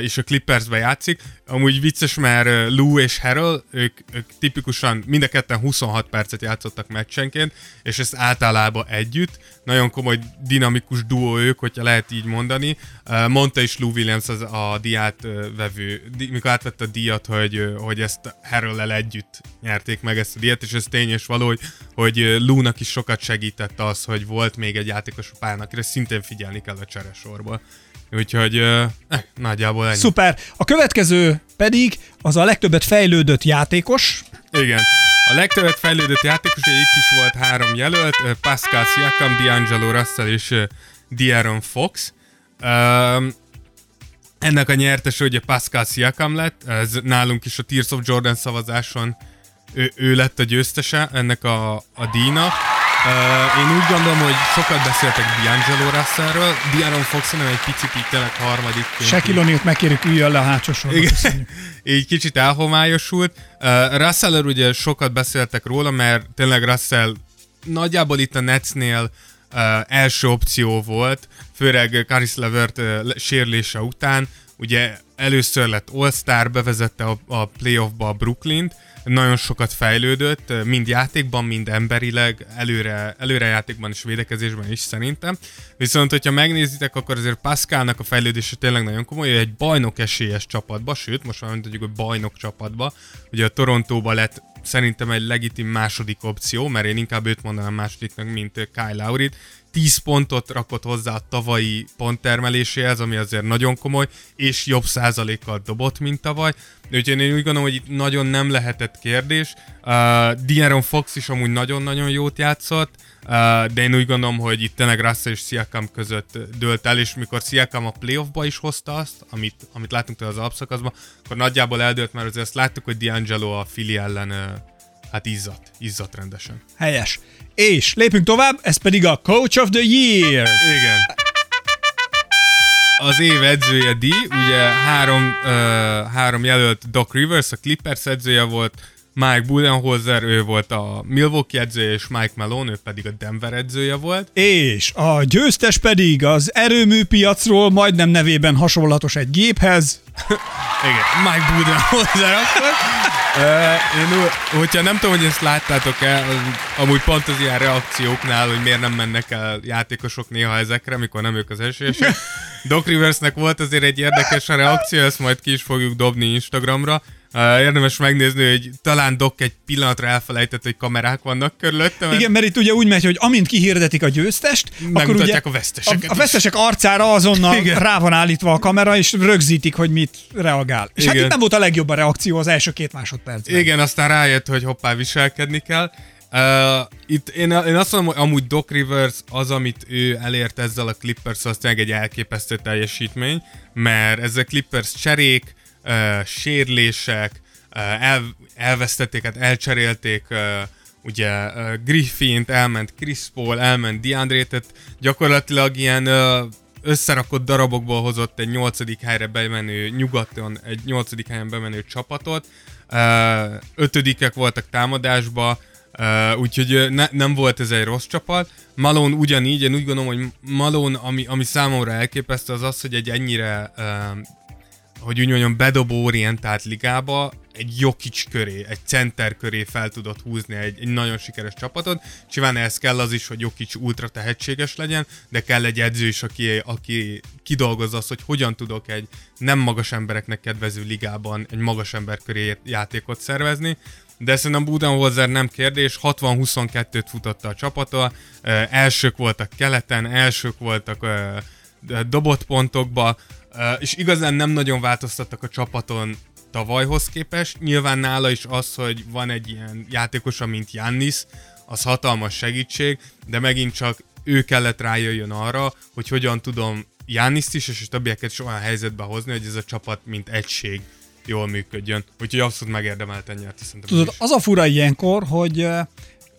[SPEAKER 3] és a Clippersbe játszik. Amúgy vicces, mert uh, Lou és Harrell, ők, ők tipikusan mind a ketten 26 percet játszottak meccsenként, és ezt általában együtt. Nagyon komoly dinamikus duó ők, hogyha lehet így mondani. Uh, mondta is Lou Williams az a diát vevő, mikor átvette a díjat, hogy, hogy ezt Harrell-el együtt nyerték meg ezt a díjat, és ez tény és való, hogy, hogy Lou-nak is sokat segített az, hogy volt még egy játékos a pályán, akire szintén figyelni kell a cseresorból. Úgyhogy eh, nagyjából ennyi.
[SPEAKER 1] Szuper. A következő pedig az a legtöbbet fejlődött játékos.
[SPEAKER 3] Igen. A legtöbbet fejlődött játékos, ugye itt is volt három jelölt, Pascal Siakam, D'Angelo Russell és ö, De'Aaron Fox. Um, ennek a nyertes ugye Pascal Siakam lett, ez nálunk is a Tears of Jordan szavazáson ő, ő lett a győztese ennek a, a díjnak. Én úgy gondolom, hogy sokat beszéltek D'Angelo Russellről, D'Aaron Fox nem egy picit így tényleg harmadik.
[SPEAKER 1] Shaquille O'Neal megkérjük üljön le a hátsó sorba.
[SPEAKER 3] Így kicsit elhomályosult. Uh, russell ugye sokat beszéltek róla, mert tényleg Russell nagyjából itt a Netsnél uh, első opció volt, főleg Caris Levert uh, sérülése után. Ugye először lett All-Star, bevezette a, a playoffba a Brooklyn-t, nagyon sokat fejlődött, mind játékban, mind emberileg, előre, előre játékban és védekezésben is szerintem. Viszont, hogyha megnézitek, akkor azért Pascalnak a fejlődése tényleg nagyon komoly, egy bajnok esélyes csapatba, sőt, most már mondjuk, hogy bajnok csapatba. Ugye a Torontóba lett szerintem egy legitim második opció, mert én inkább őt mondanám másodiknak, mint Kyle Lowry-t. 10 pontot rakott hozzá a tavalyi ponttermeléséhez, ami azért nagyon komoly, és jobb százalékkal dobott, mint tavaly. Úgyhogy én úgy gondolom, hogy itt nagyon nem lehetett kérdés. Uh, De'Aaron Fox is amúgy nagyon-nagyon jót játszott, uh, de én úgy gondolom, hogy itt tényleg Russell és Siakam között dőlt el, és mikor Siakam a playoffba is hozta azt, amit, amit látunk tőle az alapszakaszban, akkor nagyjából eldőlt, mert azért azt láttuk, hogy D'Angelo a Fili ellen uh, hát izzadt, izzadt rendesen.
[SPEAKER 1] Helyes. És lépünk tovább, ez pedig a Coach of the Year.
[SPEAKER 3] Igen. Az év edzője D, ugye három, uh, három jelölt Doc Rivers, a Clippers edzője volt, Mike Budenholzer, ő volt a Milwaukee edzője, és Mike Malone, ő pedig a Denver edzője volt.
[SPEAKER 1] És a győztes pedig az erőműpiacról majdnem nevében hasonlatos egy géphez.
[SPEAKER 3] Igen, Mike Budenholzer akkor. Én, ú- hogyha nem tudom, hogy ezt láttátok-e, amúgy pont az ilyen reakcióknál, hogy miért nem mennek el játékosok néha ezekre, mikor nem ők az esélyesek. Doc Riversnek volt azért egy érdekes a reakció, ezt majd ki is fogjuk dobni Instagramra. Érdemes megnézni, hogy talán Doc egy pillanatra elfelejtett, hogy kamerák vannak körülötte. mert
[SPEAKER 1] Igen, mert itt ugye úgy megy, hogy amint kihirdetik a győztest, akkor ugye
[SPEAKER 3] a veszteseket
[SPEAKER 1] A, a
[SPEAKER 3] is.
[SPEAKER 1] vesztesek arcára azonnal
[SPEAKER 3] Igen.
[SPEAKER 1] rá van állítva a kamera, és rögzítik, hogy mit reagál. És hát
[SPEAKER 3] Igen.
[SPEAKER 1] itt nem volt a legjobb a reakció az első két másodpercben.
[SPEAKER 3] Igen, aztán rájött, hogy hoppá, viselkedni kell. Uh, itt én, én azt mondom, hogy amúgy Doc Rivers az, amit ő elért ezzel a Clippers, az tényleg egy elképesztő teljesítmény, mert ezek Clippers cserék, uh, sérlések, el, elvesztették, hát elcserélték ugye uh, Griffint, elment Chris Paul, elment DeAndre, tehát gyakorlatilag ilyen összerakott darabokból hozott egy nyolcadik helyre bemenő, nyugaton egy nyolcadik helyen bemenő csapatot, uh, ötödikek voltak támadásba, Uh, úgyhogy ne, nem volt ez egy rossz csapat. Malone ugyanígy, én úgy gondolom, hogy Malone, ami, ami számomra elképesztő, az az, hogy egy ennyire, hogy úgy mondjam, bedobó orientált ligába egy Jokic köré, egy center köré fel tudott húzni egy, egy nagyon sikeres csapatot. Nyilván ehhez kell az is, hogy Jokic ultra tehetséges legyen, de kell egy edző is, aki, aki kidolgozza azt, hogy hogyan tudok egy nem magas embereknek kedvező ligában egy magas ember köré játékot szervezni de szerintem Budenholzer nem kérdés, 60-22-t futotta a csapata, elsők voltak keleten, elsők voltak dobott pontokba, és igazán nem nagyon változtattak a csapaton tavalyhoz képest. Nyilván nála is az, hogy van egy ilyen játékosa, mint Jannis, az hatalmas segítség, de megint csak ő kellett rájöjjön arra, hogy hogyan tudom Janniszt is, és a többieket is olyan helyzetbe hozni, hogy ez a csapat mint egység jól működjön. Úgyhogy abszolút megérdemelten nyert,
[SPEAKER 1] Tudod, az a fura ilyenkor, hogy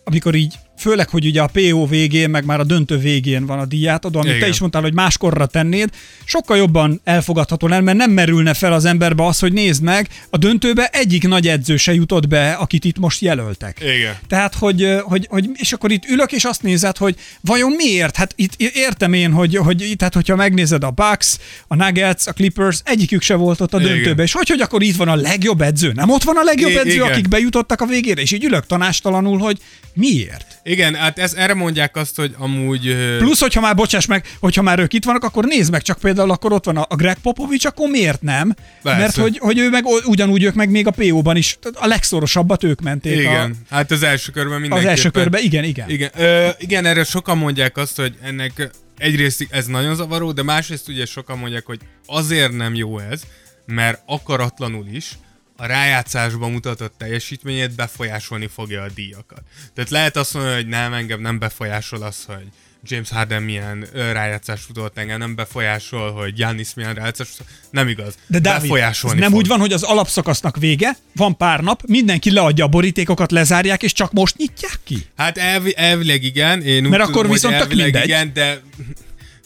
[SPEAKER 1] amikor így, főleg, hogy ugye a PO végén, meg már a döntő végén van a díjátadó, amit te
[SPEAKER 3] Igen.
[SPEAKER 1] is mondtál, hogy máskorra tennéd, sokkal jobban elfogadható lenne, mert nem merülne fel az emberbe az, hogy nézd meg, a döntőbe egyik nagy edző se jutott be, akit itt most jelöltek.
[SPEAKER 3] Igen.
[SPEAKER 1] Tehát, hogy, hogy, hogy, és akkor itt ülök, és azt nézed, hogy vajon miért? Hát itt értem én, hogy, hogy tehát, hogyha megnézed a Bucks, a Nuggets, a Clippers, egyikük se volt ott a
[SPEAKER 3] Igen.
[SPEAKER 1] döntőbe. És hogy, hogy akkor itt van a legjobb edző? Nem ott van a legjobb
[SPEAKER 3] I-
[SPEAKER 1] edző,
[SPEAKER 3] igen.
[SPEAKER 1] akik bejutottak a végére? És így ülök tanástalanul, hogy miért?
[SPEAKER 3] Igen, hát ez, erre mondják azt, hogy amúgy...
[SPEAKER 1] Plusz, hogyha már, bocsáss meg, hogyha már ők itt vannak, akkor nézd meg csak például, akkor ott van a a Greg Popovich, akkor miért nem?
[SPEAKER 3] Persze.
[SPEAKER 1] Mert hogy, hogy ő meg ugyanúgy ők meg még a PO-ban is, a legszorosabbat ők menték.
[SPEAKER 3] Igen, hát az első körben
[SPEAKER 1] A, az
[SPEAKER 3] mindenképpen.
[SPEAKER 1] első körben, igen, igen.
[SPEAKER 3] Igen, ö, igen, erre sokan mondják azt, hogy ennek egyrészt ez nagyon zavaró, de másrészt ugye sokan mondják, hogy azért nem jó ez, mert akaratlanul is a rájátszásban mutatott teljesítményét befolyásolni fogja a díjakat. Tehát lehet azt mondani, hogy nem, engem nem befolyásol az, hogy James Harden milyen rájátszást futott engem, nem befolyásol, hogy Giannis milyen rájátszást Nem igaz.
[SPEAKER 1] De Dávid,
[SPEAKER 3] befolyásolni
[SPEAKER 1] nem
[SPEAKER 3] fog.
[SPEAKER 1] úgy van, hogy az alapszakasznak vége, van pár nap, mindenki leadja a borítékokat, lezárják, és csak most nyitják ki?
[SPEAKER 3] Hát elvi, elvileg igen, én úgy
[SPEAKER 1] Mert
[SPEAKER 3] tudom,
[SPEAKER 1] akkor
[SPEAKER 3] hogy
[SPEAKER 1] viszont tök mindegy.
[SPEAKER 3] igen, de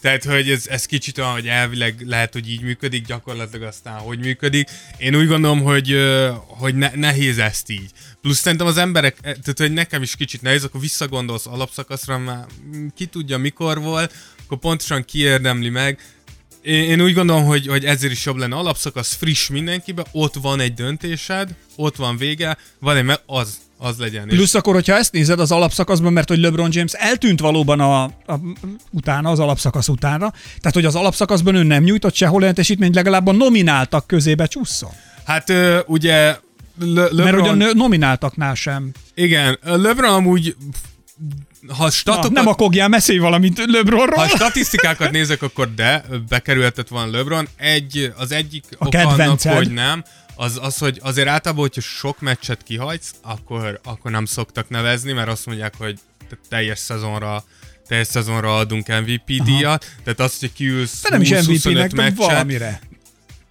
[SPEAKER 3] tehát, hogy ez, ez kicsit olyan, hogy elvileg lehet, hogy így működik, gyakorlatilag aztán hogy működik. Én úgy gondolom, hogy, hogy ne, nehéz ezt így. Plusz szerintem az emberek, eh, tehát hogy nekem is kicsit nehéz, akkor visszagondolsz alapszakaszra, már ki tudja mikor volt, akkor pontosan kiérdemli meg. Én, én úgy gondolom, hogy, hogy ezért is jobb lenne alapszakasz, friss mindenkibe, ott van egy döntésed, ott van vége, van egy, me- az, az legyen.
[SPEAKER 1] Plusz akkor, hogyha ezt nézed az alapszakaszban, mert hogy LeBron James eltűnt valóban a, a, utána, az alapszakasz utána, tehát hogy az alapszakaszban ő nem nyújtott sehol olyan teljesítményt, legalább a nomináltak közébe csusszon.
[SPEAKER 3] Hát ugye Le-
[SPEAKER 1] Mert
[SPEAKER 3] LeBron,
[SPEAKER 1] ugye a nomináltaknál sem.
[SPEAKER 3] igen, LeBron amúgy ha
[SPEAKER 1] Na,
[SPEAKER 3] statokat,
[SPEAKER 1] nem akogjál, mesélj valamit LeBronról.
[SPEAKER 3] ha statisztikákat nézek, akkor de, bekerülhetett van LeBron. Egy, az egyik
[SPEAKER 1] A
[SPEAKER 3] oka annak, hogy nem, az, az, hogy azért általában, hogyha sok meccset kihagysz, akkor, akkor nem szoktak nevezni, mert azt mondják, hogy te- teljes szezonra teljes szezonra adunk MVP díjat, tehát azt, hogy kiülsz
[SPEAKER 1] De nem is
[SPEAKER 3] 20-25
[SPEAKER 1] MVP-nek, de valamire.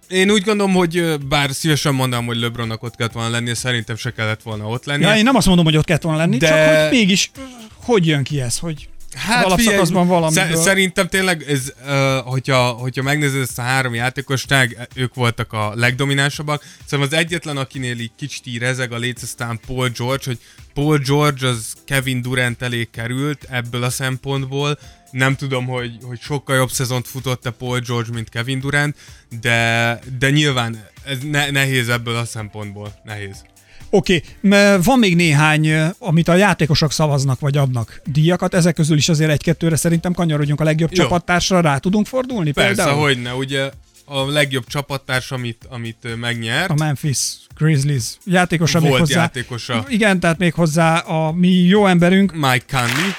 [SPEAKER 3] Én úgy gondolom, hogy bár szívesen mondanám, hogy LeBronnak ott kellett volna lennie, szerintem se kellett volna ott lennie.
[SPEAKER 1] Ja, én nem azt mondom, hogy ott kellett volna lenni,
[SPEAKER 3] De-
[SPEAKER 1] csak hogy mégis hogy jön ki ez, hogy az alapszakaszban valamiből.
[SPEAKER 3] sze- Szerintem tényleg, ez, uh, hogyha, hogyha megnézed ezt a három játékost, ők voltak a legdominánsabbak. Szerintem az egyetlen, akinél így kicsit így rezeg a léc, aztán Paul George, hogy Paul George az Kevin Durant elé került ebből a szempontból. Nem tudom, hogy, hogy sokkal jobb szezont futott-e Paul George, mint Kevin Durant, de, de nyilván ez ne, nehéz ebből a szempontból. Nehéz.
[SPEAKER 1] Oké, okay. van még néhány, amit a játékosok szavaznak vagy adnak díjakat, ezek közül is azért egy-kettőre szerintem kanyarodjunk a legjobb
[SPEAKER 3] Jó.
[SPEAKER 1] csapattársra, rá tudunk fordulni
[SPEAKER 3] Persze,
[SPEAKER 1] például?
[SPEAKER 3] hogy ne. Ugye a legjobb csapattárs, amit, amit megnyert,
[SPEAKER 1] A Memphis Grizzlies játékosa még
[SPEAKER 3] volt
[SPEAKER 1] hozzá.
[SPEAKER 3] játékosa.
[SPEAKER 1] Igen, tehát még hozzá a mi jó emberünk,
[SPEAKER 3] Mike Conley,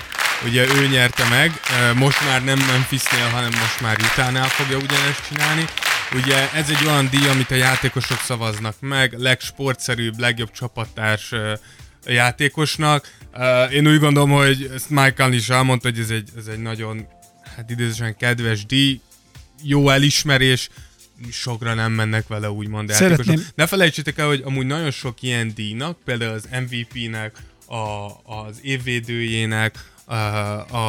[SPEAKER 3] ugye ő nyerte meg, most már nem Memphisnél, hanem most már Utah-nál fogja ugyanezt csinálni. Ugye ez egy olyan díj, amit a játékosok szavaznak meg, legsportszerűbb, legjobb csapattárs játékosnak. Én úgy gondolom, hogy ezt Conley is elmondta, hogy ez egy, ez egy nagyon, hát idézősen kedves díj, jó elismerés, sokra nem mennek vele, úgymond
[SPEAKER 1] Szeretném-
[SPEAKER 3] játékosok. Ne felejtsétek el, hogy amúgy nagyon sok ilyen díjnak, például az MVP-nek, a, az évvédőjének, a,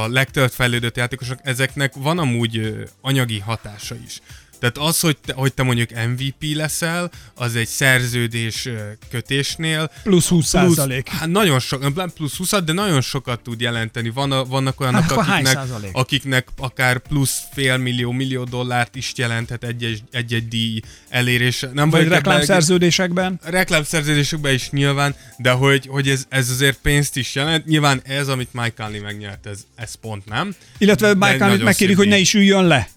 [SPEAKER 3] a legtöbb fejlődött játékosok, ezeknek van amúgy anyagi hatása is. Tehát az, hogy te, hogy te mondjuk MVP leszel, az egy szerződés kötésnél
[SPEAKER 1] plusz 20 százalék.
[SPEAKER 3] Hát nagyon sok, plusz 20 de nagyon sokat tud jelenteni. Van, vannak olyanok,
[SPEAKER 1] Hát
[SPEAKER 3] akiknek, akiknek akár plusz fél millió, millió dollárt is jelenthet egy-egy, egy-egy díj elérése. Nem
[SPEAKER 1] Vagy
[SPEAKER 3] ebben-
[SPEAKER 1] reklámszerződésekben.
[SPEAKER 3] reklámszerződésekben is nyilván, de hogy, hogy ez, ez azért pénzt is jelent. Nyilván ez, amit Mike Conley megnyert, ez, ez pont nem.
[SPEAKER 1] Illetve Mike Conley megkérik, hogy ne is üljön le.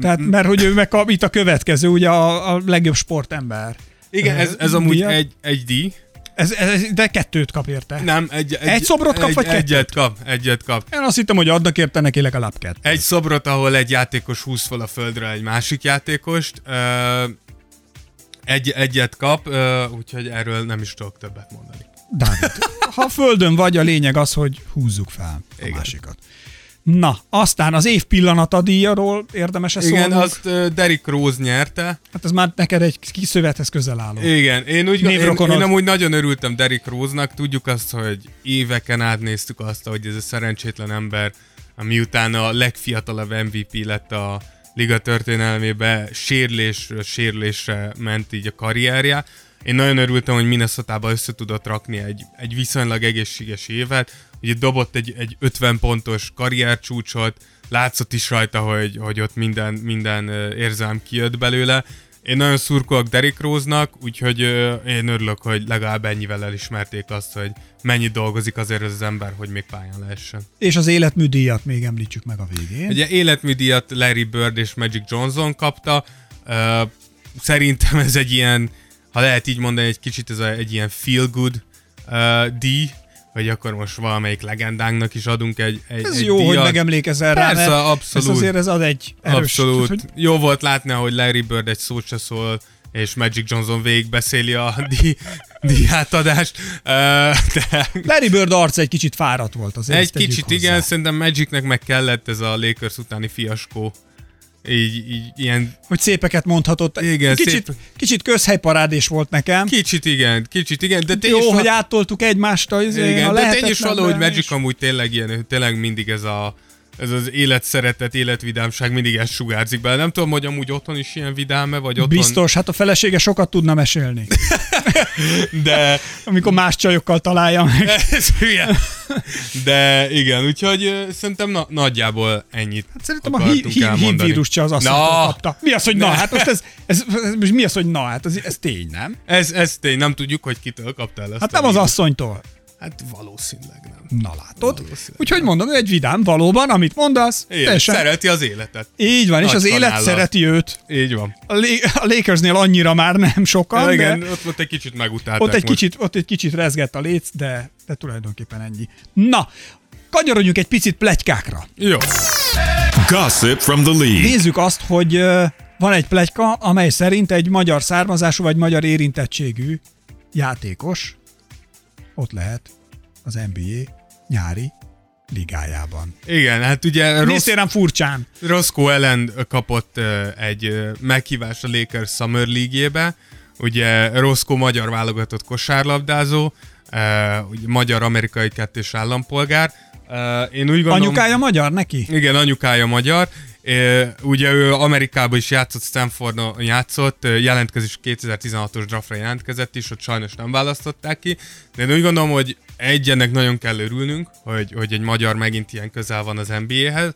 [SPEAKER 1] Tehát, mert hogy ő meg a, itt a következő, ugye a, a legjobb sportember.
[SPEAKER 3] Igen, ez, ez
[SPEAKER 1] Ö,
[SPEAKER 3] amúgy
[SPEAKER 1] díjat.
[SPEAKER 3] egy, egy díj.
[SPEAKER 1] Ez, ez, de kettőt kap érte.
[SPEAKER 3] Nem, egy, egy,
[SPEAKER 1] Egy szobrot kap,
[SPEAKER 3] egy,
[SPEAKER 1] vagy kettőt?
[SPEAKER 3] Egyet kap, egyet kap.
[SPEAKER 1] Én azt hittem, hogy adnak érte neki legalább kettőt.
[SPEAKER 3] Egy szobrot, ahol egy játékos húz fel a földre egy másik játékost. Egy, egyet kap, úgyhogy erről nem is tudok többet mondani.
[SPEAKER 1] Dávid, ha földön vagy, a lényeg az, hogy húzzuk fel a
[SPEAKER 3] Igen.
[SPEAKER 1] másikat. Na, aztán az év pillanata díjaról érdemes ezt
[SPEAKER 3] Igen,
[SPEAKER 1] szólnunk?
[SPEAKER 3] azt ö, Derrick Rose nyerte.
[SPEAKER 1] Hát ez már neked egy kis szövethez közel álló.
[SPEAKER 3] Igen, én úgy én, én amúgy nagyon örültem Derrick Rose-nak, tudjuk azt, hogy éveken át néztük azt, hogy ez a szerencsétlen ember, miután a legfiatalabb MVP lett a liga történelmébe, sérülésről sérülésre ment így a karrierje. Én nagyon örültem, hogy minnesota össze tudott rakni egy, egy viszonylag egészséges évet. Ugye dobott egy, egy 50 pontos karriercsúcsot, látszott is rajta, hogy, hogy ott minden, minden ö, érzelem kijött belőle. Én nagyon szurkolok Derrick Rose-nak, úgyhogy én örülök, hogy legalább ennyivel elismerték azt, hogy mennyit dolgozik azért az ember, hogy még pályán lehessen.
[SPEAKER 1] És az életmű díjat még említsük meg a végén.
[SPEAKER 3] Ugye életműdíjat Larry Bird és Magic Johnson kapta. Szerintem ez egy ilyen, ha lehet így mondani, egy kicsit ez egy ilyen feel good díj, hogy akkor most valamelyik legendánknak is adunk egy, egy
[SPEAKER 1] Ez
[SPEAKER 3] egy
[SPEAKER 1] jó,
[SPEAKER 3] díjat.
[SPEAKER 1] hogy megemlékezel rá,
[SPEAKER 3] Persze,
[SPEAKER 1] mert
[SPEAKER 3] abszolút.
[SPEAKER 1] Ez azért ez ad egy erős...
[SPEAKER 3] Abszolút.
[SPEAKER 1] tehát,
[SPEAKER 3] Hogy... Jó volt látni, hogy Larry Bird egy szót se szól, és Magic Johnson végigbeszéli a di, díjátadást. Ö, De
[SPEAKER 1] Larry Bird arca egy kicsit fáradt volt azért.
[SPEAKER 3] egy kicsit
[SPEAKER 1] hozzá.
[SPEAKER 3] igen, szerintem Magicnek meg kellett ez a Lakers utáni fiaskó. Így, így ilyen
[SPEAKER 1] Hogy szépeket mondhatott.
[SPEAKER 3] Igen,
[SPEAKER 1] kicsit,
[SPEAKER 3] szép.
[SPEAKER 1] kicsit közhelyparádés volt nekem.
[SPEAKER 3] kicsit igen, kicsit igen, de
[SPEAKER 1] Jó,
[SPEAKER 3] is
[SPEAKER 1] hogy áttoltuk egymást az,
[SPEAKER 3] igen,
[SPEAKER 1] a
[SPEAKER 3] de tény is való, hogy Magic
[SPEAKER 1] és-
[SPEAKER 3] amúgy tényleg ilyen, tényleg mindig ez a ez az életszeretet, életvidámság mindig ezt sugárzik bele. Nem tudom, hogy amúgy otthon is ilyen vidáme, vagy otthon...
[SPEAKER 1] Biztos, hát a felesége sokat tudna mesélni,
[SPEAKER 3] De
[SPEAKER 1] amikor más csajokkal találja meg.
[SPEAKER 3] ez hülye. De igen, úgyhogy szerintem na- nagyjából ennyit
[SPEAKER 1] Hát szerintem a hí- hí- hívvírus se az asszonytól
[SPEAKER 3] Na,
[SPEAKER 1] kapta. Mi az, hogy na? Hát most ez, ez, ez, ez, mi az, hogy na? Hát ez, ez tény, nem?
[SPEAKER 3] ez, ez tény, nem tudjuk, hogy kitől kaptál ezt
[SPEAKER 1] Hát nem az asszonytól.
[SPEAKER 3] Hát valószínűleg nem.
[SPEAKER 1] Na látod?
[SPEAKER 3] Valószínűleg.
[SPEAKER 1] Úgyhogy mondom, ő egy vidám, valóban, amit mondasz.
[SPEAKER 3] Igen,
[SPEAKER 1] teljesen-
[SPEAKER 3] szereti az életet.
[SPEAKER 1] Így van, és
[SPEAKER 3] Nagy
[SPEAKER 1] az élet
[SPEAKER 3] kanállal.
[SPEAKER 1] szereti őt.
[SPEAKER 3] Így van.
[SPEAKER 1] A, Lé- a Lakersnél annyira már nem sokan,
[SPEAKER 3] Ja,
[SPEAKER 1] de
[SPEAKER 3] igen, ott, ott egy kicsit megutálták
[SPEAKER 1] ott egy,
[SPEAKER 3] most.
[SPEAKER 1] kicsit, ott egy kicsit rezgett a léc, de, de tulajdonképpen ennyi. Na, kanyarodjunk egy picit pletykákra.
[SPEAKER 3] Jó.
[SPEAKER 2] Gossip from the league.
[SPEAKER 1] Nézzük azt, hogy van egy pletyka, amely szerint egy magyar származású vagy magyar érintettségű játékos ott lehet az NBA nyári ligájában.
[SPEAKER 3] Igen, hát ugye
[SPEAKER 1] Nézzél rám furcsán.
[SPEAKER 3] Roscoe Ellen kapott egy ö, meghívást a Lakers Summer League-jébe. Ugye Roscoe magyar válogatott kosárlabdázó, ugye magyar-amerikai kettős állampolgár. Én úgy gondolom...
[SPEAKER 1] Anyukája magyar neki?
[SPEAKER 3] Igen, anyukája magyar. Ugye ő Amerikában is játszott, Stanfordon játszott, jelentkezés 2016-os draftra jelentkezett is, ott sajnos nem választották ki, de én úgy gondolom, hogy egy, ennek nagyon kell örülnünk, hogy, hogy egy magyar megint ilyen közel van az NBA-hez,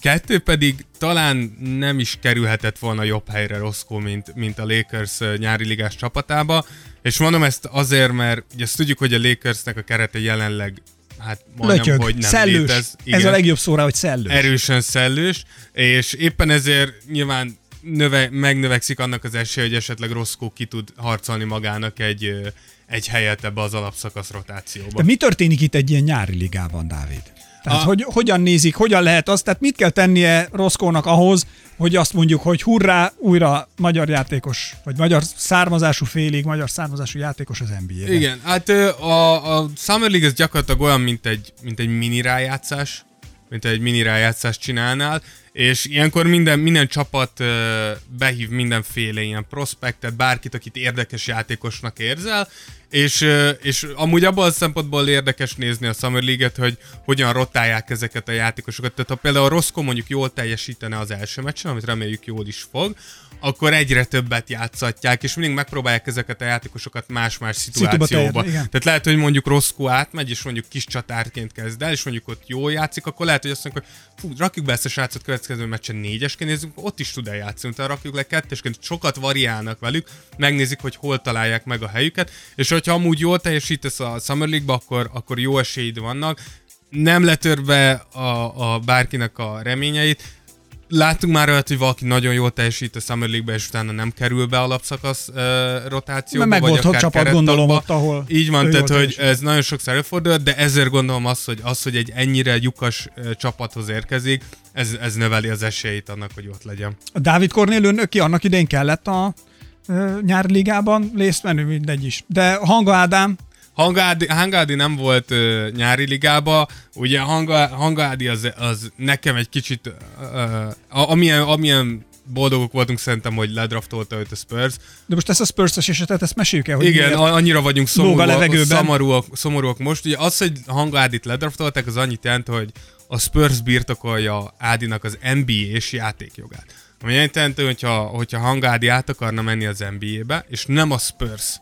[SPEAKER 3] Kettő pedig talán nem is kerülhetett volna jobb helyre Roscoe, mint, mint a Lakers nyári ligás csapatába. És mondom ezt azért, mert ugye azt tudjuk, hogy a Lakersnek a kerete jelenleg hát majdnem,
[SPEAKER 1] Lötyög,
[SPEAKER 3] hogy nem
[SPEAKER 1] szellős.
[SPEAKER 3] létez.
[SPEAKER 1] Ez a legjobb szóra, hogy szellős.
[SPEAKER 3] Erősen szellős, és éppen ezért nyilván növe, megnövekszik annak az esélye, hogy esetleg Roscoe ki tud harcolni magának egy, egy helyet ebbe az alapszakasz rotációba.
[SPEAKER 1] De mi történik itt egy ilyen nyári ligában, Dávid? Tehát
[SPEAKER 3] A-
[SPEAKER 1] hogy, hogyan nézik, hogyan lehet azt, tehát mit kell tennie Roszkónak ahhoz, hogy azt mondjuk, hogy hurrá, újra magyar játékos, vagy magyar származású félig, magyar származású játékos az NBA-ben.
[SPEAKER 3] Igen, hát a, a Summer League ez gyakorlatilag olyan, mint egy, mint egy mini rájátszás, mint egy mini rájátszást csinálnál, és ilyenkor minden, minden csapat ö, behív mindenféle ilyen prospektet, bárkit, akit érdekes játékosnak érzel, és, és amúgy abban a szempontból érdekes nézni a Summer League-et, hogy hogyan rotálják ezeket a játékosokat. Tehát ha például a Roscoe mondjuk jól teljesítene az első meccsen, amit reméljük jól is fog, akkor egyre többet játszatják, és mindig megpróbálják ezeket a játékosokat más-más szituációba. Tehát lehet, hogy mondjuk Roscoe átmegy, és mondjuk kis csatárként kezd el, és mondjuk ott jól játszik, akkor lehet, hogy azt mondjuk, hogy fú, rakjuk be ezt a srácot következő meccsen négyesként, nézzük, ott is tud eljátszani, utána rakjuk le kettesként, sokat variálnak velük, megnézik, hogy hol találják meg a helyüket, és hogyha amúgy jól teljesítesz a Summer League-ba, akkor, akkor jó esélyid vannak, nem letörve a, a bárkinek a reményeit, Láttunk már olyat, hogy valaki nagyon jól teljesít a Summer League-be, és utána nem kerül be alapszakasz uh, rotációba,
[SPEAKER 1] Mert megoldhat
[SPEAKER 3] akár
[SPEAKER 1] csapat, gondolom,
[SPEAKER 3] kerettagba.
[SPEAKER 1] ott, ahol
[SPEAKER 3] Így van, tehát hogy
[SPEAKER 1] teljesít.
[SPEAKER 3] ez nagyon sokszor előfordul, de ezért gondolom azt, hogy, az, hogy egy ennyire lyukas ö, csapathoz érkezik, ez, ez növeli az esélyét annak, hogy ott legyen.
[SPEAKER 1] A Dávid Kornél neki annak idején kellett a nyári ligában részt venni, mindegy is. De Hanga Ádám,
[SPEAKER 3] Hangádi, Hangádi nem volt ö, nyári ligába, ugye Hanga, Hangádi az, az nekem egy kicsit, ö, a- amilyen, amilyen boldogok voltunk szerintem, hogy ledraftolta őt a Spurs.
[SPEAKER 1] de most ezt a Spurs-ös esetet, ezt meséljük el, hogy
[SPEAKER 3] Igen,
[SPEAKER 1] miért.
[SPEAKER 3] annyira vagyunk szomorúak, szomorúak, szomorúak most. Ugye az, hogy Hangádit ledraftolták, az annyit jelent, hogy a Spurs birtokolja Ádinak az NBA-s játékjogát. Ami annyit jelenti, hogyha, hogyha Hangádi át akarna menni az NBA-be, és nem a Spurs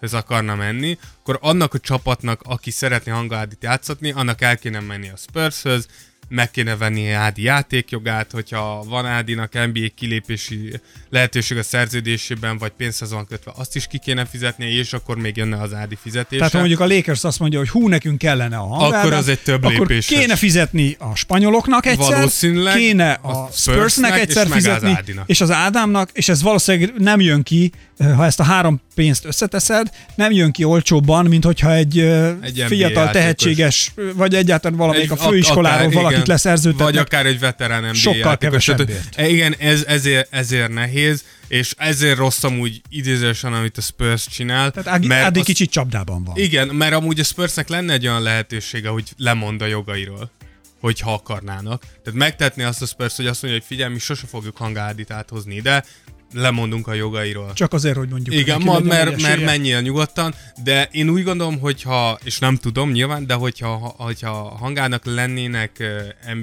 [SPEAKER 3] ez akarna menni, akkor annak a csapatnak, aki szeretné Hangádit játszatni, annak el kéne menni a Spurshöz, meg kéne venni Ádi játékjogát, hogyha van Ádinak NBA kilépési lehetőség a szerződésében, vagy pénzhez van kötve, azt is ki kéne fizetnie, és akkor még jönne az Ádi fizetése.
[SPEAKER 1] Tehát ha mondjuk a Lakers azt mondja, hogy hú, nekünk kellene a Hanga
[SPEAKER 3] Akkor az egy több
[SPEAKER 1] akkor
[SPEAKER 3] lépéses.
[SPEAKER 1] kéne fizetni a spanyoloknak egyszer,
[SPEAKER 3] Valószínűleg
[SPEAKER 1] kéne
[SPEAKER 3] a
[SPEAKER 1] a
[SPEAKER 3] Spursnek,
[SPEAKER 1] egyszer
[SPEAKER 3] és meg az
[SPEAKER 1] fizetni,
[SPEAKER 3] Ádinak.
[SPEAKER 1] és az Ádámnak, és ez valószínűleg nem jön ki, ha ezt a három pénzt összeteszed, nem jön ki olcsóbban, mint hogyha egy,
[SPEAKER 3] Egy
[SPEAKER 1] fiatal, tehetséges, vagy egyáltalán valamelyik
[SPEAKER 3] Egy-
[SPEAKER 1] a főiskoláról
[SPEAKER 3] akár,
[SPEAKER 1] valaki akit leszerződtetnek.
[SPEAKER 3] Vagy akár egy veterán NBA
[SPEAKER 1] Sokkal kevesebbért.
[SPEAKER 3] e, Igen, ez, ezért, ezért nehéz, és ezért rossz amúgy idézősen, amit a Spurs csinál.
[SPEAKER 1] Tehát Ági,
[SPEAKER 3] mert
[SPEAKER 1] Ádi
[SPEAKER 3] az-
[SPEAKER 1] kicsit csapdában van.
[SPEAKER 3] Igen, mert amúgy a Spursnek lenne egy olyan lehetősége, hogy lemond a jogairól hogyha akarnának. Tehát megtetni azt a Spurs, hogy azt mondja, hogy figyelj, mi sose fogjuk hangádit áthozni ide, lemondunk a jogairól.
[SPEAKER 1] Csak azért, hogy mondjuk
[SPEAKER 3] Igen, ma, mert, mert menjél nyugodtan, de én úgy gondolom, hogyha, és nem tudom nyilván, de hogyha, ha- hogyha hangának lennének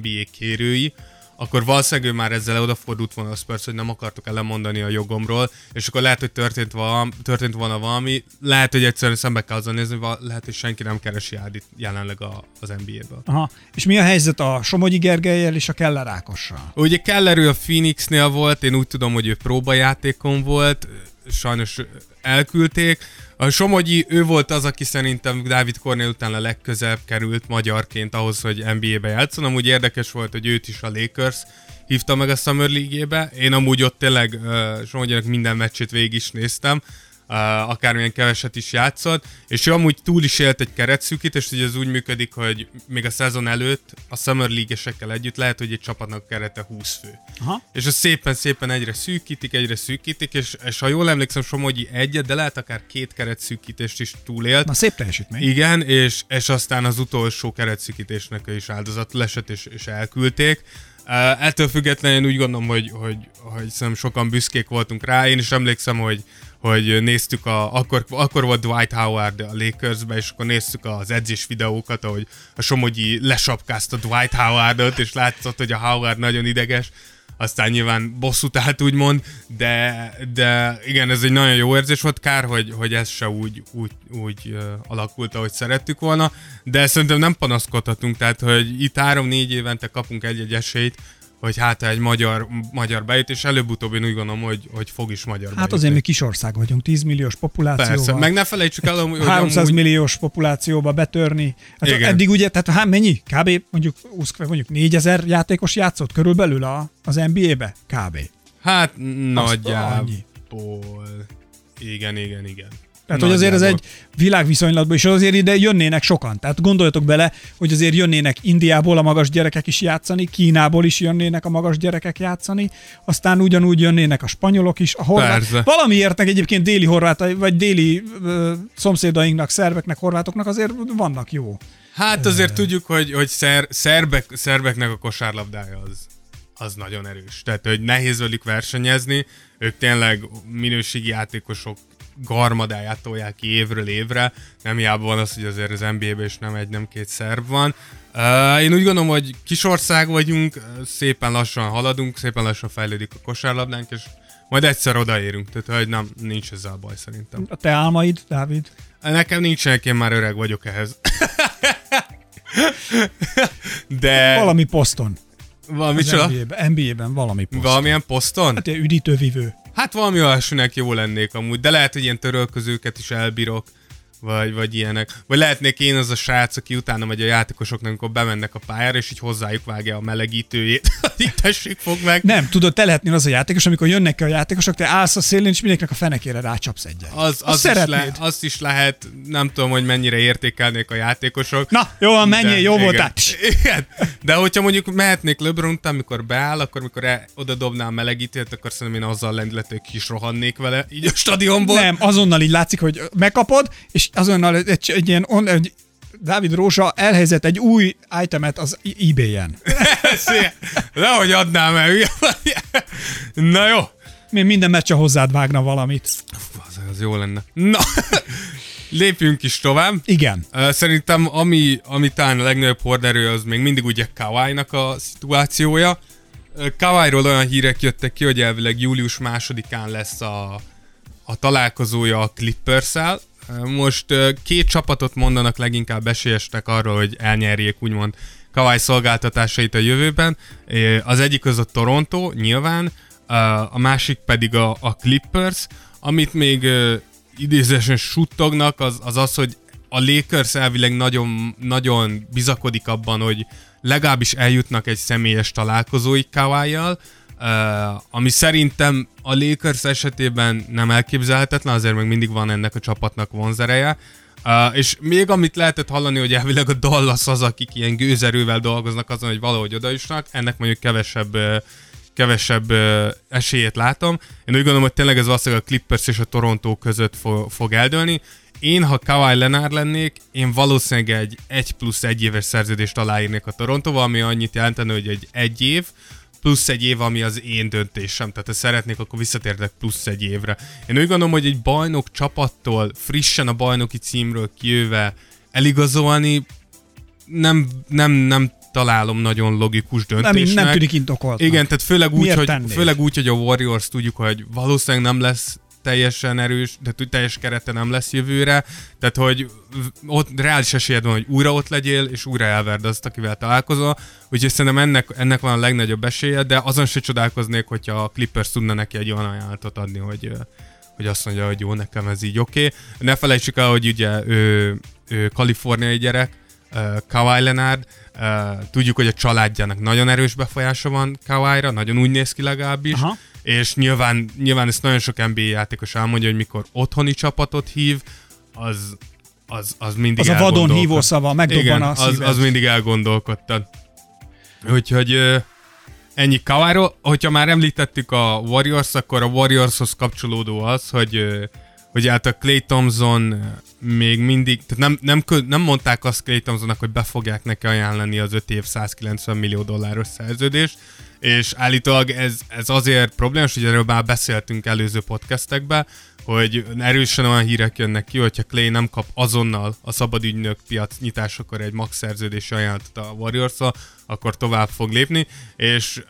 [SPEAKER 3] NBA kérői, akkor valószínűleg ő már ezzel odafordult volna a Spurs, hogy nem akartok el lemondani a jogomról, és akkor lehet, hogy történt, valami, történt volna valami, lehet, hogy egyszerűen szembe kell azzal nézni, lehet, hogy senki nem keresi Ádit jelenleg a, az NBA-ből.
[SPEAKER 1] Aha. És mi a helyzet a Somogyi Gergelyel és a Keller Ákossal?
[SPEAKER 3] Ugye Keller ő a Phoenixnél volt, én úgy tudom, hogy ő próbajátékon volt, sajnos elküldték. A Somogyi, ő volt az, aki szerintem Dávid Kornél után a legközelebb került magyarként ahhoz, hogy NBA-be játszon. Amúgy érdekes volt, hogy őt is a Lakers hívta meg a Summer League-ébe. Én amúgy ott tényleg uh, Somogyinak minden meccsét végig is néztem akármilyen keveset is játszott, és ő amúgy túl is élt egy keretszűkítést, hogy ez úgy működik, hogy még a szezon előtt a Summer League-esekkel együtt lehet, hogy egy csapatnak kerete 20 fő.
[SPEAKER 1] Aha.
[SPEAKER 3] És az szépen-szépen egyre szűkítik, egyre szűkítik, és, és ha jól emlékszem, Somogyi egyet, de lehet akár két keretszűkítést is túlélt.
[SPEAKER 1] Na szép teljesítmény.
[SPEAKER 3] Igen, és, és aztán az utolsó keretszűkítésnek is áldozatul esett, és, és elküldték. Uh, ettől függetlenül úgy gondolom, hogy, hogy, hogy szerintem sokan büszkék voltunk rá. Én is emlékszem, hogy, hogy néztük, a, akkor, akkor volt Dwight Howard a Lakersbe, és akkor néztük az edzés videókat, ahogy a Somogyi lesapkázta Dwight Howardot, és látszott, hogy a Howard nagyon ideges. Aztán nyilván bosszút állt úgymond, de, de igen, ez egy nagyon jó érzés volt, kár, hogy, hogy ez se úgy, úgy, úgy alakult, ahogy szerettük volna, de szerintem nem panaszkodhatunk, tehát hogy itt három-négy évente kapunk egy-egy esélyt, hogy hát egy magyar, magyar bejut, és előbb-utóbb én úgy gondolom, hogy, hogy fog is magyar
[SPEAKER 1] Hát
[SPEAKER 3] bejutni.
[SPEAKER 1] azért mi kis ország vagyunk, 10 milliós populációval.
[SPEAKER 3] Persze, meg ne felejtsük el, hogy
[SPEAKER 1] 300
[SPEAKER 3] amúgy-
[SPEAKER 1] milliós populációba betörni. Hát
[SPEAKER 3] Igen.
[SPEAKER 1] eddig ugye, tehát hát mennyi? Kb. mondjuk, 20, mondjuk 4000 játékos játszott körülbelül a, az NBA-be? Kb.
[SPEAKER 3] Hát nagyjából. Igen, igen, igen.
[SPEAKER 1] Tehát, hogy azért ez egy világviszonylatban, és azért ide jönnének sokan. Tehát gondoljatok bele, hogy azért jönnének Indiából a magas gyerekek is játszani, Kínából is jönnének a magas gyerekek játszani, aztán ugyanúgy jönnének a spanyolok is, a horvát.
[SPEAKER 3] Persze.
[SPEAKER 1] Valamiért meg egyébként déli horvát, vagy déli ö, szomszédainknak, szerbeknek, horvátoknak azért vannak jó.
[SPEAKER 3] Hát azért tudjuk, hogy, hogy szer, szerbek, szerbeknek a kosárlabdája az, az nagyon erős. Tehát, hogy nehéz velük versenyezni, ők tényleg minőségi játékosok garmadáját tolják ki évről évre, nem hiába van az, hogy azért az NBA-ben is nem egy, nem két szerb van. Uh, én úgy gondolom, hogy kis ország vagyunk, uh, szépen lassan haladunk, szépen lassan fejlődik a kosárlabdánk, és majd egyszer odaérünk, tehát hogy nem, nincs ezzel baj szerintem.
[SPEAKER 1] A te álmaid, Dávid?
[SPEAKER 3] Nekem nincsenek, én már öreg vagyok ehhez. De...
[SPEAKER 1] Valami poszton.
[SPEAKER 3] Valami csoda?
[SPEAKER 1] NBA-ben, NBA-ben valami poszton.
[SPEAKER 3] Valamilyen poszton?
[SPEAKER 1] Hát ilyen üdítővivő.
[SPEAKER 3] Hát valami olyasminek jó lennék amúgy, de lehet, hogy ilyen törölközőket is elbírok, vagy, vagy ilyenek. Vagy lehetnék én az a srác, aki utána megy a játékosoknak, amikor bemennek a pályára, és így hozzájuk vágja a melegítőjét. így tessék, fog meg.
[SPEAKER 1] Nem, tudod, te lehetnél az a játékos, amikor jönnek ki a játékosok, te állsz a szélén, és mindenkinek a fenekére rácsapsz egyet.
[SPEAKER 3] Az,
[SPEAKER 1] Azt
[SPEAKER 3] az is
[SPEAKER 1] szeretnéd.
[SPEAKER 3] le, azt is lehet, nem tudom, hogy mennyire értékelnék a játékosok.
[SPEAKER 1] Na, jó van, menjél,
[SPEAKER 3] De-
[SPEAKER 1] jó
[SPEAKER 3] igen.
[SPEAKER 1] voltál.
[SPEAKER 3] Igen. De hogyha mondjuk mehetnék LeBron után, amikor beáll, akkor mikor e- oda dobnám melegítőt, akkor szerintem én azzal lendülető ki is rohannék vele, így a stadionból.
[SPEAKER 1] Nem, azonnal így látszik, hogy megkapod, és azonnal egy, egy ilyen, on, egy Dávid Rózsa elhelyezett egy új itemet az eBay-en.
[SPEAKER 3] Nehogy adnám el. Na jó.
[SPEAKER 1] Mi minden meccse hozzád vágna valamit.
[SPEAKER 3] Az, az jó lenne. Na, lépjünk is tovább.
[SPEAKER 1] Igen.
[SPEAKER 3] Szerintem ami, ami talán a legnagyobb horderő, az még mindig ugye Kawai-nak a szituációja. Kawai-ról olyan hírek jöttek ki, hogy elvileg július másodikán lesz a, a találkozója a clippers -el. Most két csapatot mondanak leginkább esélyesnek arról, hogy elnyerjék úgymond Kawai szolgáltatásait a jövőben. Az egyik az a Toronto, nyilván, a másik pedig a, a Clippers, amit még idézésen suttognak, az, az az, hogy a Lakers elvileg nagyon, nagyon bizakodik abban, hogy legalábbis eljutnak egy személyes találkozóig Kawai-jal, ami szerintem a Lakers esetében nem elképzelhetetlen, azért még mindig van ennek a csapatnak vonzereje. Uh, és még amit lehetett hallani, hogy elvileg a Dallas az, akik ilyen gőzerővel dolgoznak azon, hogy valahogy odaisnak, ennek mondjuk kevesebb kevesebb uh, esélyét látom. Én úgy gondolom, hogy tényleg ez valószínűleg a Clippers és a Toronto között fo- fog eldőlni. Én, ha Kawhi Leonard lennék, én valószínűleg egy 1 plusz 1 éves szerződést aláírnék a Torontóval, ami annyit jelentene, hogy egy egy év, plusz egy év, ami az én döntésem. Tehát ha szeretnék, akkor visszatértek plusz egy évre. Én úgy gondolom, hogy egy bajnok csapattól, frissen a bajnoki címről kijöve eligazolni, nem, nem, nem találom nagyon logikus döntésnek.
[SPEAKER 1] Nem, nem tűnik indokolt.
[SPEAKER 3] Igen, tehát főleg úgy, hogy, főleg úgy, hogy a Warriors tudjuk, hogy valószínűleg nem lesz teljesen erős, de teljes kerete nem lesz jövőre, tehát hogy ott reális esélyed van, hogy újra ott legyél, és újra elverd azt, akivel találkozol, úgyhogy szerintem ennek, ennek van a legnagyobb esélye, de azon se csodálkoznék, hogyha a Clippers tudna neki egy olyan ajánlatot adni, hogy, hogy azt mondja, hogy jó, nekem ez így oké. Okay. Ne felejtsük el, hogy ugye ő, ő kaliforniai gyerek, uh, Kawhi Leonard, uh, tudjuk, hogy a családjának nagyon erős befolyása van Kawhi-ra, nagyon úgy néz ki legalábbis, Aha és nyilván, nyilván ezt nagyon sok NBA játékos elmondja, hogy mikor otthoni csapatot hív, az, az, az mindig
[SPEAKER 1] Az a vadon hívó szava, megdobban Igen, a
[SPEAKER 3] az, az mindig elgondolkodtad. Úgyhogy ennyi Kaváról. Hogyha már említettük a Warriors, akkor a Warriorshoz kapcsolódó az, hogy hogy hát a Clay Thompson még mindig, tehát nem, nem, nem mondták azt Clay Thompsonnak, hogy be fogják neki ajánlani az 5 év 190 millió dolláros szerződést, és állítólag ez, ez azért problémás, hogy erről már beszéltünk előző podcastekben, hogy erősen olyan hírek jönnek ki, hogyha Clay nem kap azonnal a szabadügynök piac nyitásakor egy max szerződési ajánlatot a warriors akkor tovább fog lépni, és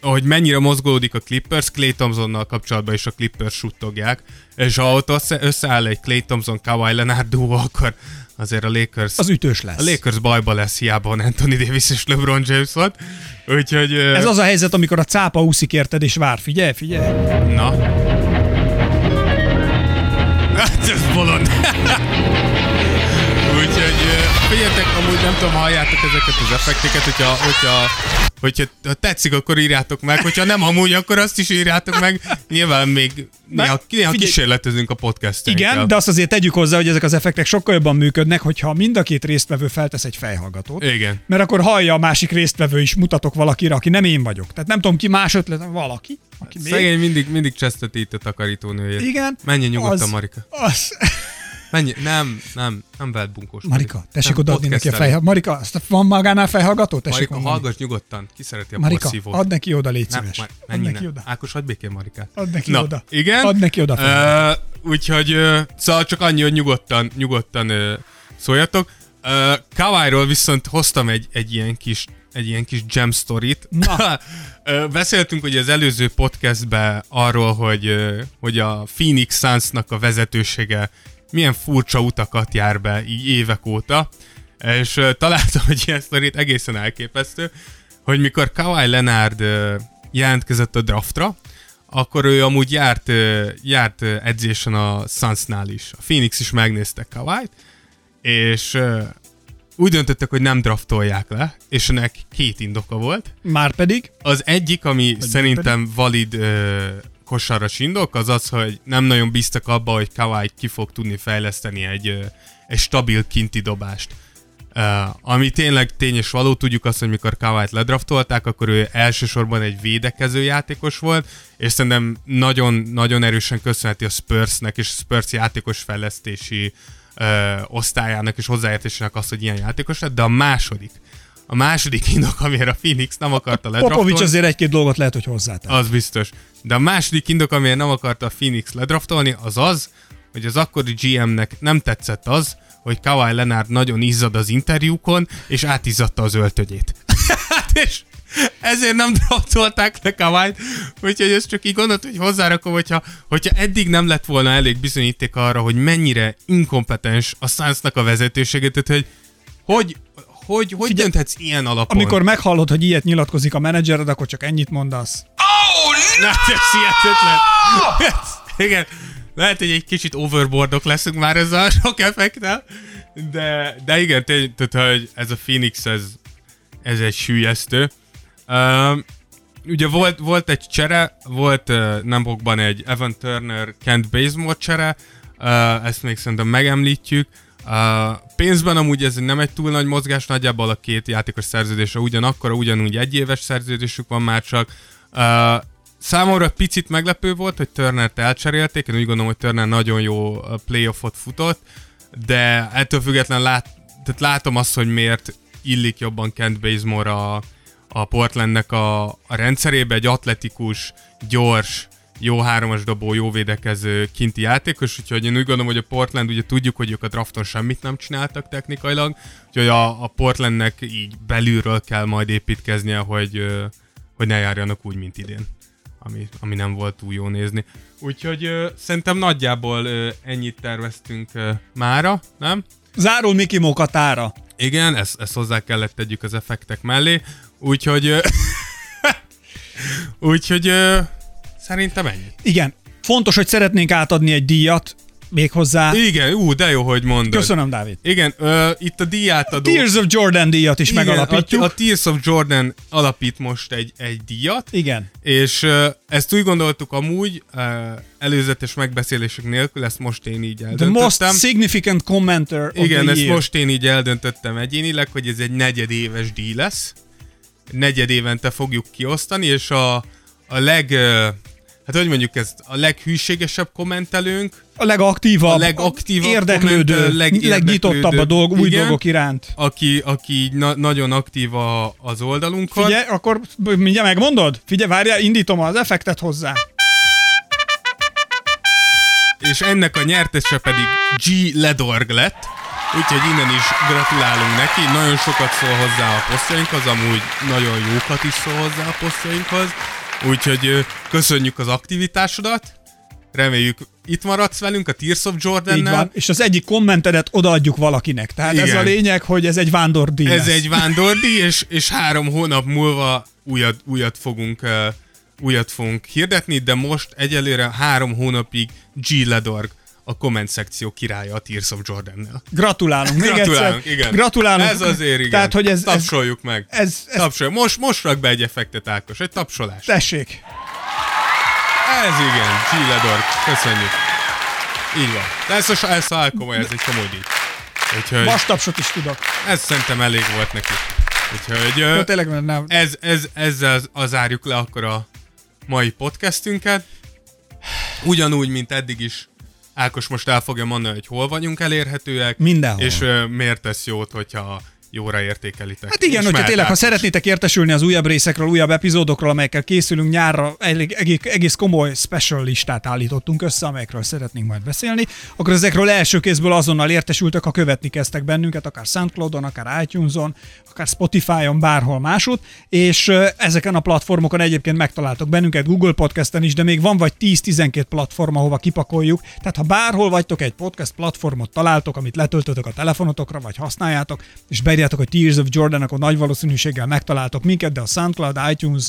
[SPEAKER 3] hogy mennyire mozgolódik a Clippers, Clay Thompsonnal kapcsolatban is a Clippers suttogják, és ha ott össze, összeáll egy Clay Thompson Kawhi Leonard duo, akkor azért a Lakers...
[SPEAKER 1] Az ütős lesz.
[SPEAKER 3] A Lakers bajba lesz, hiába van Anthony Davis és LeBron James volt. Úgyhogy...
[SPEAKER 1] Ez az a helyzet, amikor a cápa úszik érted, és vár. Figyelj, figyelj.
[SPEAKER 3] Na. Hát ez bolond. Figyeljetek, amúgy nem tudom, halljátok ezeket az effekteket, hogyha, hogyha hogyha ha tetszik, akkor írjátok meg, hogyha nem amúgy, akkor azt is írjátok meg. Nyilván még néha, néha kísérletezünk a podcast
[SPEAKER 1] Igen, de azt azért tegyük hozzá, hogy ezek az effektek sokkal jobban működnek, hogyha mind a két résztvevő feltesz egy fejhallgatót.
[SPEAKER 3] Igen.
[SPEAKER 1] Mert akkor hallja a másik résztvevő is, mutatok valakire, aki nem én vagyok. Tehát nem tudom ki más ötlet, valaki. Aki
[SPEAKER 3] Szegény még... mindig, mindig cseszteti itt a takarítónőjét.
[SPEAKER 1] Igen.
[SPEAKER 3] Menjen nyugodtan, az, Marika.
[SPEAKER 1] Az...
[SPEAKER 3] Mennyi? Nem, nem, nem veled bunkós.
[SPEAKER 1] Marika, tessék odaadni neki a fejhallgató. Marika, azt van magánál fejhallgató?
[SPEAKER 3] Tessék Marika, hallgass nyugodtan. Ki szereti a
[SPEAKER 1] Marika, porszívót? add neki oda, légy szíves. Nem,
[SPEAKER 3] add neki oda. Ákos, adj békén Marikát.
[SPEAKER 1] Add neki Na, oda.
[SPEAKER 3] Igen?
[SPEAKER 1] Add neki oda.
[SPEAKER 3] Uh, úgyhogy, uh, szóval csak annyi, hogy nyugodtan, nyugodtan uh, szóljatok. Uh, Kawaii-ról viszont hoztam egy, egy ilyen kis egy ilyen kis gem story-t. Na. Beszéltünk ugye az előző podcastben arról, hogy, hogy a Phoenix Suns-nak a vezetősége milyen furcsa utakat jár be így évek óta, és találtam egy ilyen sztorit egészen elképesztő, hogy mikor Kawhi Leonard jelentkezett a draftra, akkor ő amúgy járt, járt edzésen a Sunsnál is. A Phoenix is megnézte Kawhi-t, és úgy döntöttek, hogy nem draftolják le, és ennek két indoka volt.
[SPEAKER 1] Márpedig?
[SPEAKER 3] Az egyik, ami Vagy szerintem valid uh, kosaras indok, az az, hogy nem nagyon bíztak abba, hogy Kawai ki fog tudni fejleszteni egy, egy stabil kinti dobást. Uh, ami tényleg tény és való, tudjuk azt, hogy mikor Kawait ledraftolták, akkor ő elsősorban egy védekező játékos volt, és szerintem nagyon-nagyon erősen köszönheti a Spursnek és a Spurs játékos fejlesztési uh, osztályának és hozzáértésének azt, hogy ilyen játékos lett, de a második, a második indok, amire a Phoenix nem akarta ledraftolni...
[SPEAKER 1] Popovics azért egy-két dolgot lehet, hogy hozzátett.
[SPEAKER 3] Az biztos. De a második indok, amire nem akarta a Phoenix ledraftolni, az az, hogy az akkori GM-nek nem tetszett az, hogy Kawhi Leonard nagyon izzad az interjúkon, és átizzadta az öltönyét. Hát, és ezért nem draftolták le kawhi úgyhogy ez csak így gondolt, hogy hozzárakom, hogyha, hogyha eddig nem lett volna elég bizonyíték arra, hogy mennyire inkompetens a Sunsnak a vezetőséget, tehát hogy hogy hogy, hogy Figyelj, dönthetsz ilyen alapon?
[SPEAKER 1] Amikor meghallod, hogy ilyet nyilatkozik a menedzsered, akkor csak ennyit mondasz.
[SPEAKER 3] Oh, no! Ez hihetetlen. Igen. Lehet, hogy egy kicsit overboardok leszünk már ezzel a sok effektel, de, de igen, tehát, hogy ez a Phoenix, ez, ez egy sűjesztő. Uh, ugye volt, volt egy csere, volt uh, Nambokban egy Evan Turner Kent Bazemore csere, uh, ezt még szerintem megemlítjük, Uh, pénzben amúgy ez nem egy túl nagy mozgás, nagyjából a két játékos szerződése ugyanakkor, ugyanúgy egy éves szerződésük van már csak. Uh, Számomra picit meglepő volt, hogy Turner-t elcserélték, én úgy gondolom, hogy Turner nagyon jó playoffot futott, de ettől függetlenül lát, tehát látom azt, hogy miért illik jobban Kent Bazemore a, a Portlandnek a, a rendszerébe, egy atletikus, gyors, jó háromas dobó, jó védekező kinti játékos, úgyhogy én úgy gondolom, hogy a Portland, ugye tudjuk, hogy ők a drafton semmit nem csináltak technikailag, úgyhogy a, a Portlandnek így belülről kell majd építkeznie, hogy, hogy ne járjanak úgy, mint idén ami, ami nem volt túl jó nézni. Úgyhogy ö, szerintem nagyjából ö, ennyit terveztünk ö, mára, nem?
[SPEAKER 1] Zárul Miki Mokatára.
[SPEAKER 3] Igen, ezt, ezt hozzá kellett tegyük az effektek mellé, úgyhogy úgyhogy szerintem ennyi.
[SPEAKER 1] Igen, fontos, hogy szeretnénk átadni egy díjat, még hozzá.
[SPEAKER 3] Igen, ú, de jó, hogy mondod.
[SPEAKER 1] Köszönöm, Dávid.
[SPEAKER 3] Igen, ö, itt a díjátadó...
[SPEAKER 1] Tears of Jordan díjat is
[SPEAKER 3] Igen,
[SPEAKER 1] megalapítjuk.
[SPEAKER 3] A, a Tears of Jordan alapít most egy, egy díjat.
[SPEAKER 1] Igen.
[SPEAKER 3] És ö, ezt úgy gondoltuk amúgy, ö, előzetes megbeszélések nélkül, ezt most én így eldöntöttem.
[SPEAKER 1] The most significant commenter of
[SPEAKER 3] Igen,
[SPEAKER 1] the
[SPEAKER 3] ezt
[SPEAKER 1] year.
[SPEAKER 3] most én így eldöntöttem egyénileg, hogy ez egy negyedéves díj lesz. Negyed évente fogjuk kiosztani, és a, a leg... Hát hogy mondjuk ezt, a leghűségesebb kommentelőnk,
[SPEAKER 1] A legaktívabb,
[SPEAKER 3] A legaktívabb
[SPEAKER 1] érdeklődő,
[SPEAKER 3] kommentelő, legérdeklődőbb.
[SPEAKER 1] legnyitottabb a dolg, új
[SPEAKER 3] Igen.
[SPEAKER 1] dolgok iránt.
[SPEAKER 3] aki, aki na- nagyon aktív a, az oldalunkon.
[SPEAKER 1] Figyelj, akkor mindjárt megmondod? Figyelj, várjál, indítom az effektet hozzá.
[SPEAKER 3] és ennek a nyertese pedig G. Ledorg lett, úgyhogy innen is gratulálunk neki, nagyon sokat szól hozzá a posztjainkhoz, amúgy nagyon jókat is szól hozzá a posztjainkhoz, úgyhogy köszönjük az aktivitásodat, reméljük itt maradsz velünk a Tears of
[SPEAKER 1] Így
[SPEAKER 3] Jordan-nel.
[SPEAKER 1] van. És az egyik kommentedet odaadjuk valakinek. Tehát Igen. ez a lényeg, hogy ez egy vándordíj
[SPEAKER 3] Ez
[SPEAKER 1] lesz.
[SPEAKER 3] egy vándordi, és, és három hónap múlva újat, újat fogunk uh, újat fogunk hirdetni, de most egyelőre három hónapig G. A komment szekció királya a Tears of Jordan-nel.
[SPEAKER 1] Gratulálunk. Még
[SPEAKER 3] Gratulálunk,
[SPEAKER 1] egyszer.
[SPEAKER 3] igen.
[SPEAKER 1] Gratulálunk.
[SPEAKER 3] Ez azért igen.
[SPEAKER 1] Tehát, hogy ez, ez
[SPEAKER 3] Tapsoljuk meg.
[SPEAKER 1] ez- ez-
[SPEAKER 3] Tapsoljuk. Most, most rak be egy effektet, Ákos. Egy tapsolás.
[SPEAKER 1] tessék.
[SPEAKER 3] Ez igen. Ledorg. Köszönjük. Így van. De ez a, ez a komoly, ez egy komoly díj. Úgyhogy
[SPEAKER 1] Mastapsot is tudok.
[SPEAKER 3] ez szerintem elég volt neki. Úgyhogy
[SPEAKER 1] Jó, tényleg, mert nem.
[SPEAKER 3] ez, ez, ezzel az zárjuk le akkor a mai podcastünket. Ugyanúgy, mint eddig is, Ákos most el fogja mondani, hogy hol vagyunk elérhetőek.
[SPEAKER 1] Mindenhol.
[SPEAKER 3] És ö, miért tesz jót, hogyha jóra értékelitek.
[SPEAKER 1] Hát igen, hogyha tényleg, ha szeretnétek értesülni az újabb részekről, újabb epizódokról, amelyekkel készülünk nyárra, elég, egész, komoly special listát állítottunk össze, amelyekről szeretnénk majd beszélni, akkor ezekről első kézből azonnal értesültek, ha követni kezdtek bennünket, akár Soundcloudon, akár iTunes-on, akár Spotify-on, bárhol másút, és ezeken a platformokon egyébként megtaláltok bennünket, Google Podcasten is, de még van vagy 10-12 platform, ahova kipakoljuk, tehát ha bárhol vagytok, egy podcast platformot találtok, amit letöltötök a telefonotokra, vagy használjátok, és beírjátok, hogy Tears of Jordan, akkor nagy valószínűséggel megtaláltok minket, de a SoundCloud, iTunes,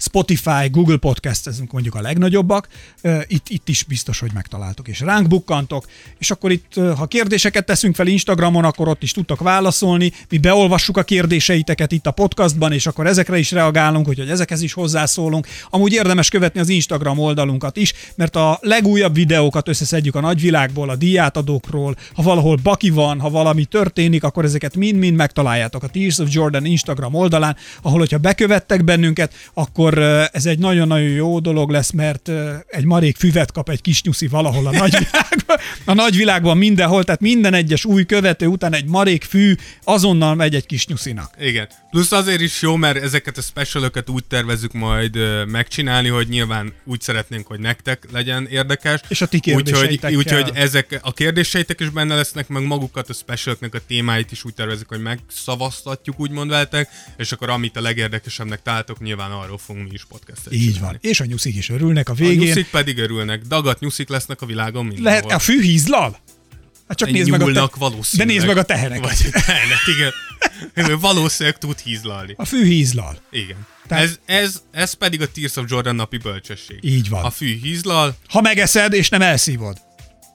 [SPEAKER 1] Spotify, Google Podcast, ezek mondjuk a legnagyobbak, itt, itt is biztos, hogy megtaláltok, és ránk bukkantok, és akkor itt, ha kérdéseket teszünk fel Instagramon, akkor ott is tudtok válaszolni, mi beolvassuk a kérdéseiteket itt a podcastban, és akkor ezekre is reagálunk, hogy ezekhez is hozzászólunk. Amúgy érdemes követni az Instagram oldalunkat is, mert a legújabb videókat összeszedjük a nagyvilágból, a díjátadókról, ha valahol baki van, ha valami történik, akkor ezeket mind-mind megtaláljátok a Tears of Jordan Instagram oldalán, ahol, hogyha bekövettek bennünket, akkor ö, ez egy nagyon-nagyon jó dolog lesz, mert egy marék füvet kap egy kis nyuszi valahol a nagyvilágban, a nagyvilágban mindenhol, tehát minden egyes új követő után egy marék fű azonnal megy egy kis nyuszinak.
[SPEAKER 3] Igen. Plusz azért is jó, mert ezeket a specialokat úgy tervezzük majd megcsinálni, hogy nyilván úgy szeretnénk, hogy nektek legyen érdekes.
[SPEAKER 1] És a ti
[SPEAKER 3] Úgyhogy, úgyhogy ezek a kérdéseitek is benne lesznek, meg magukat a specialoknak a témáit is úgy tervezik, hogy megszavaztatjuk, úgymond veletek, és akkor amit a legérdekesebbnek találtok, nyilván arról fogunk mi is podcastet
[SPEAKER 1] Így
[SPEAKER 3] csinálni.
[SPEAKER 1] van. És a nyuszik is örülnek a
[SPEAKER 3] A
[SPEAKER 1] végén.
[SPEAKER 3] nyuszik pedig örülnek. Dagat nyuszik lesznek a világon mindenhol.
[SPEAKER 1] Lehet, a fű hízlal? Hát csak nézd meg a te...
[SPEAKER 3] valószínűleg.
[SPEAKER 1] De nézd meg a tehereket.
[SPEAKER 3] Vagy a tehenek, igen. Valószínűleg tud hízlalni.
[SPEAKER 1] A fű hízlal.
[SPEAKER 3] Igen.
[SPEAKER 1] Tehát-
[SPEAKER 3] Ez, ez, ez pedig a Tears of Jordan napi bölcsesség.
[SPEAKER 1] Így van.
[SPEAKER 3] A fű hízlal,
[SPEAKER 1] Ha megeszed, és nem elszívod.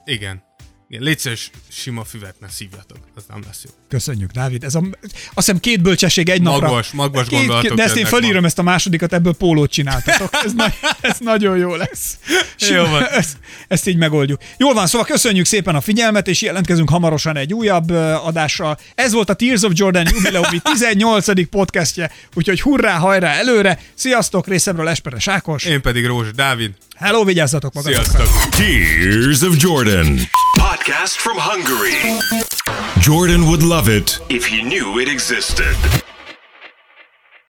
[SPEAKER 3] igen. Igen, légy szíves, sima füvet ne szívjatok, az nem lesz jó.
[SPEAKER 1] Köszönjük, Dávid. Ez a, azt hiszem két bölcsesség egy napra.
[SPEAKER 3] Magvas, magvas
[SPEAKER 1] két,
[SPEAKER 3] gondolatok
[SPEAKER 1] De ezt én felírom
[SPEAKER 3] ma.
[SPEAKER 1] ezt a másodikat, ebből pólót csináltatok. Ez, na, ez nagyon jó lesz.
[SPEAKER 3] Jó van.
[SPEAKER 1] Ezt, ezt így megoldjuk. Jól van, szóval köszönjük szépen a figyelmet, és jelentkezünk hamarosan egy újabb adással. Ez volt a Tears of Jordan jubileumi 18. podcastje, úgyhogy hurrá, hajrá előre. Sziasztok, részemről Esperes Ákos.
[SPEAKER 3] Én pedig Rózsa Dávid.
[SPEAKER 1] Hello, vigyázzatok magatokra.
[SPEAKER 3] Sziasztok!
[SPEAKER 2] Tears of Jordan. Podcast from Hungary. Jordan would love it if he knew it existed.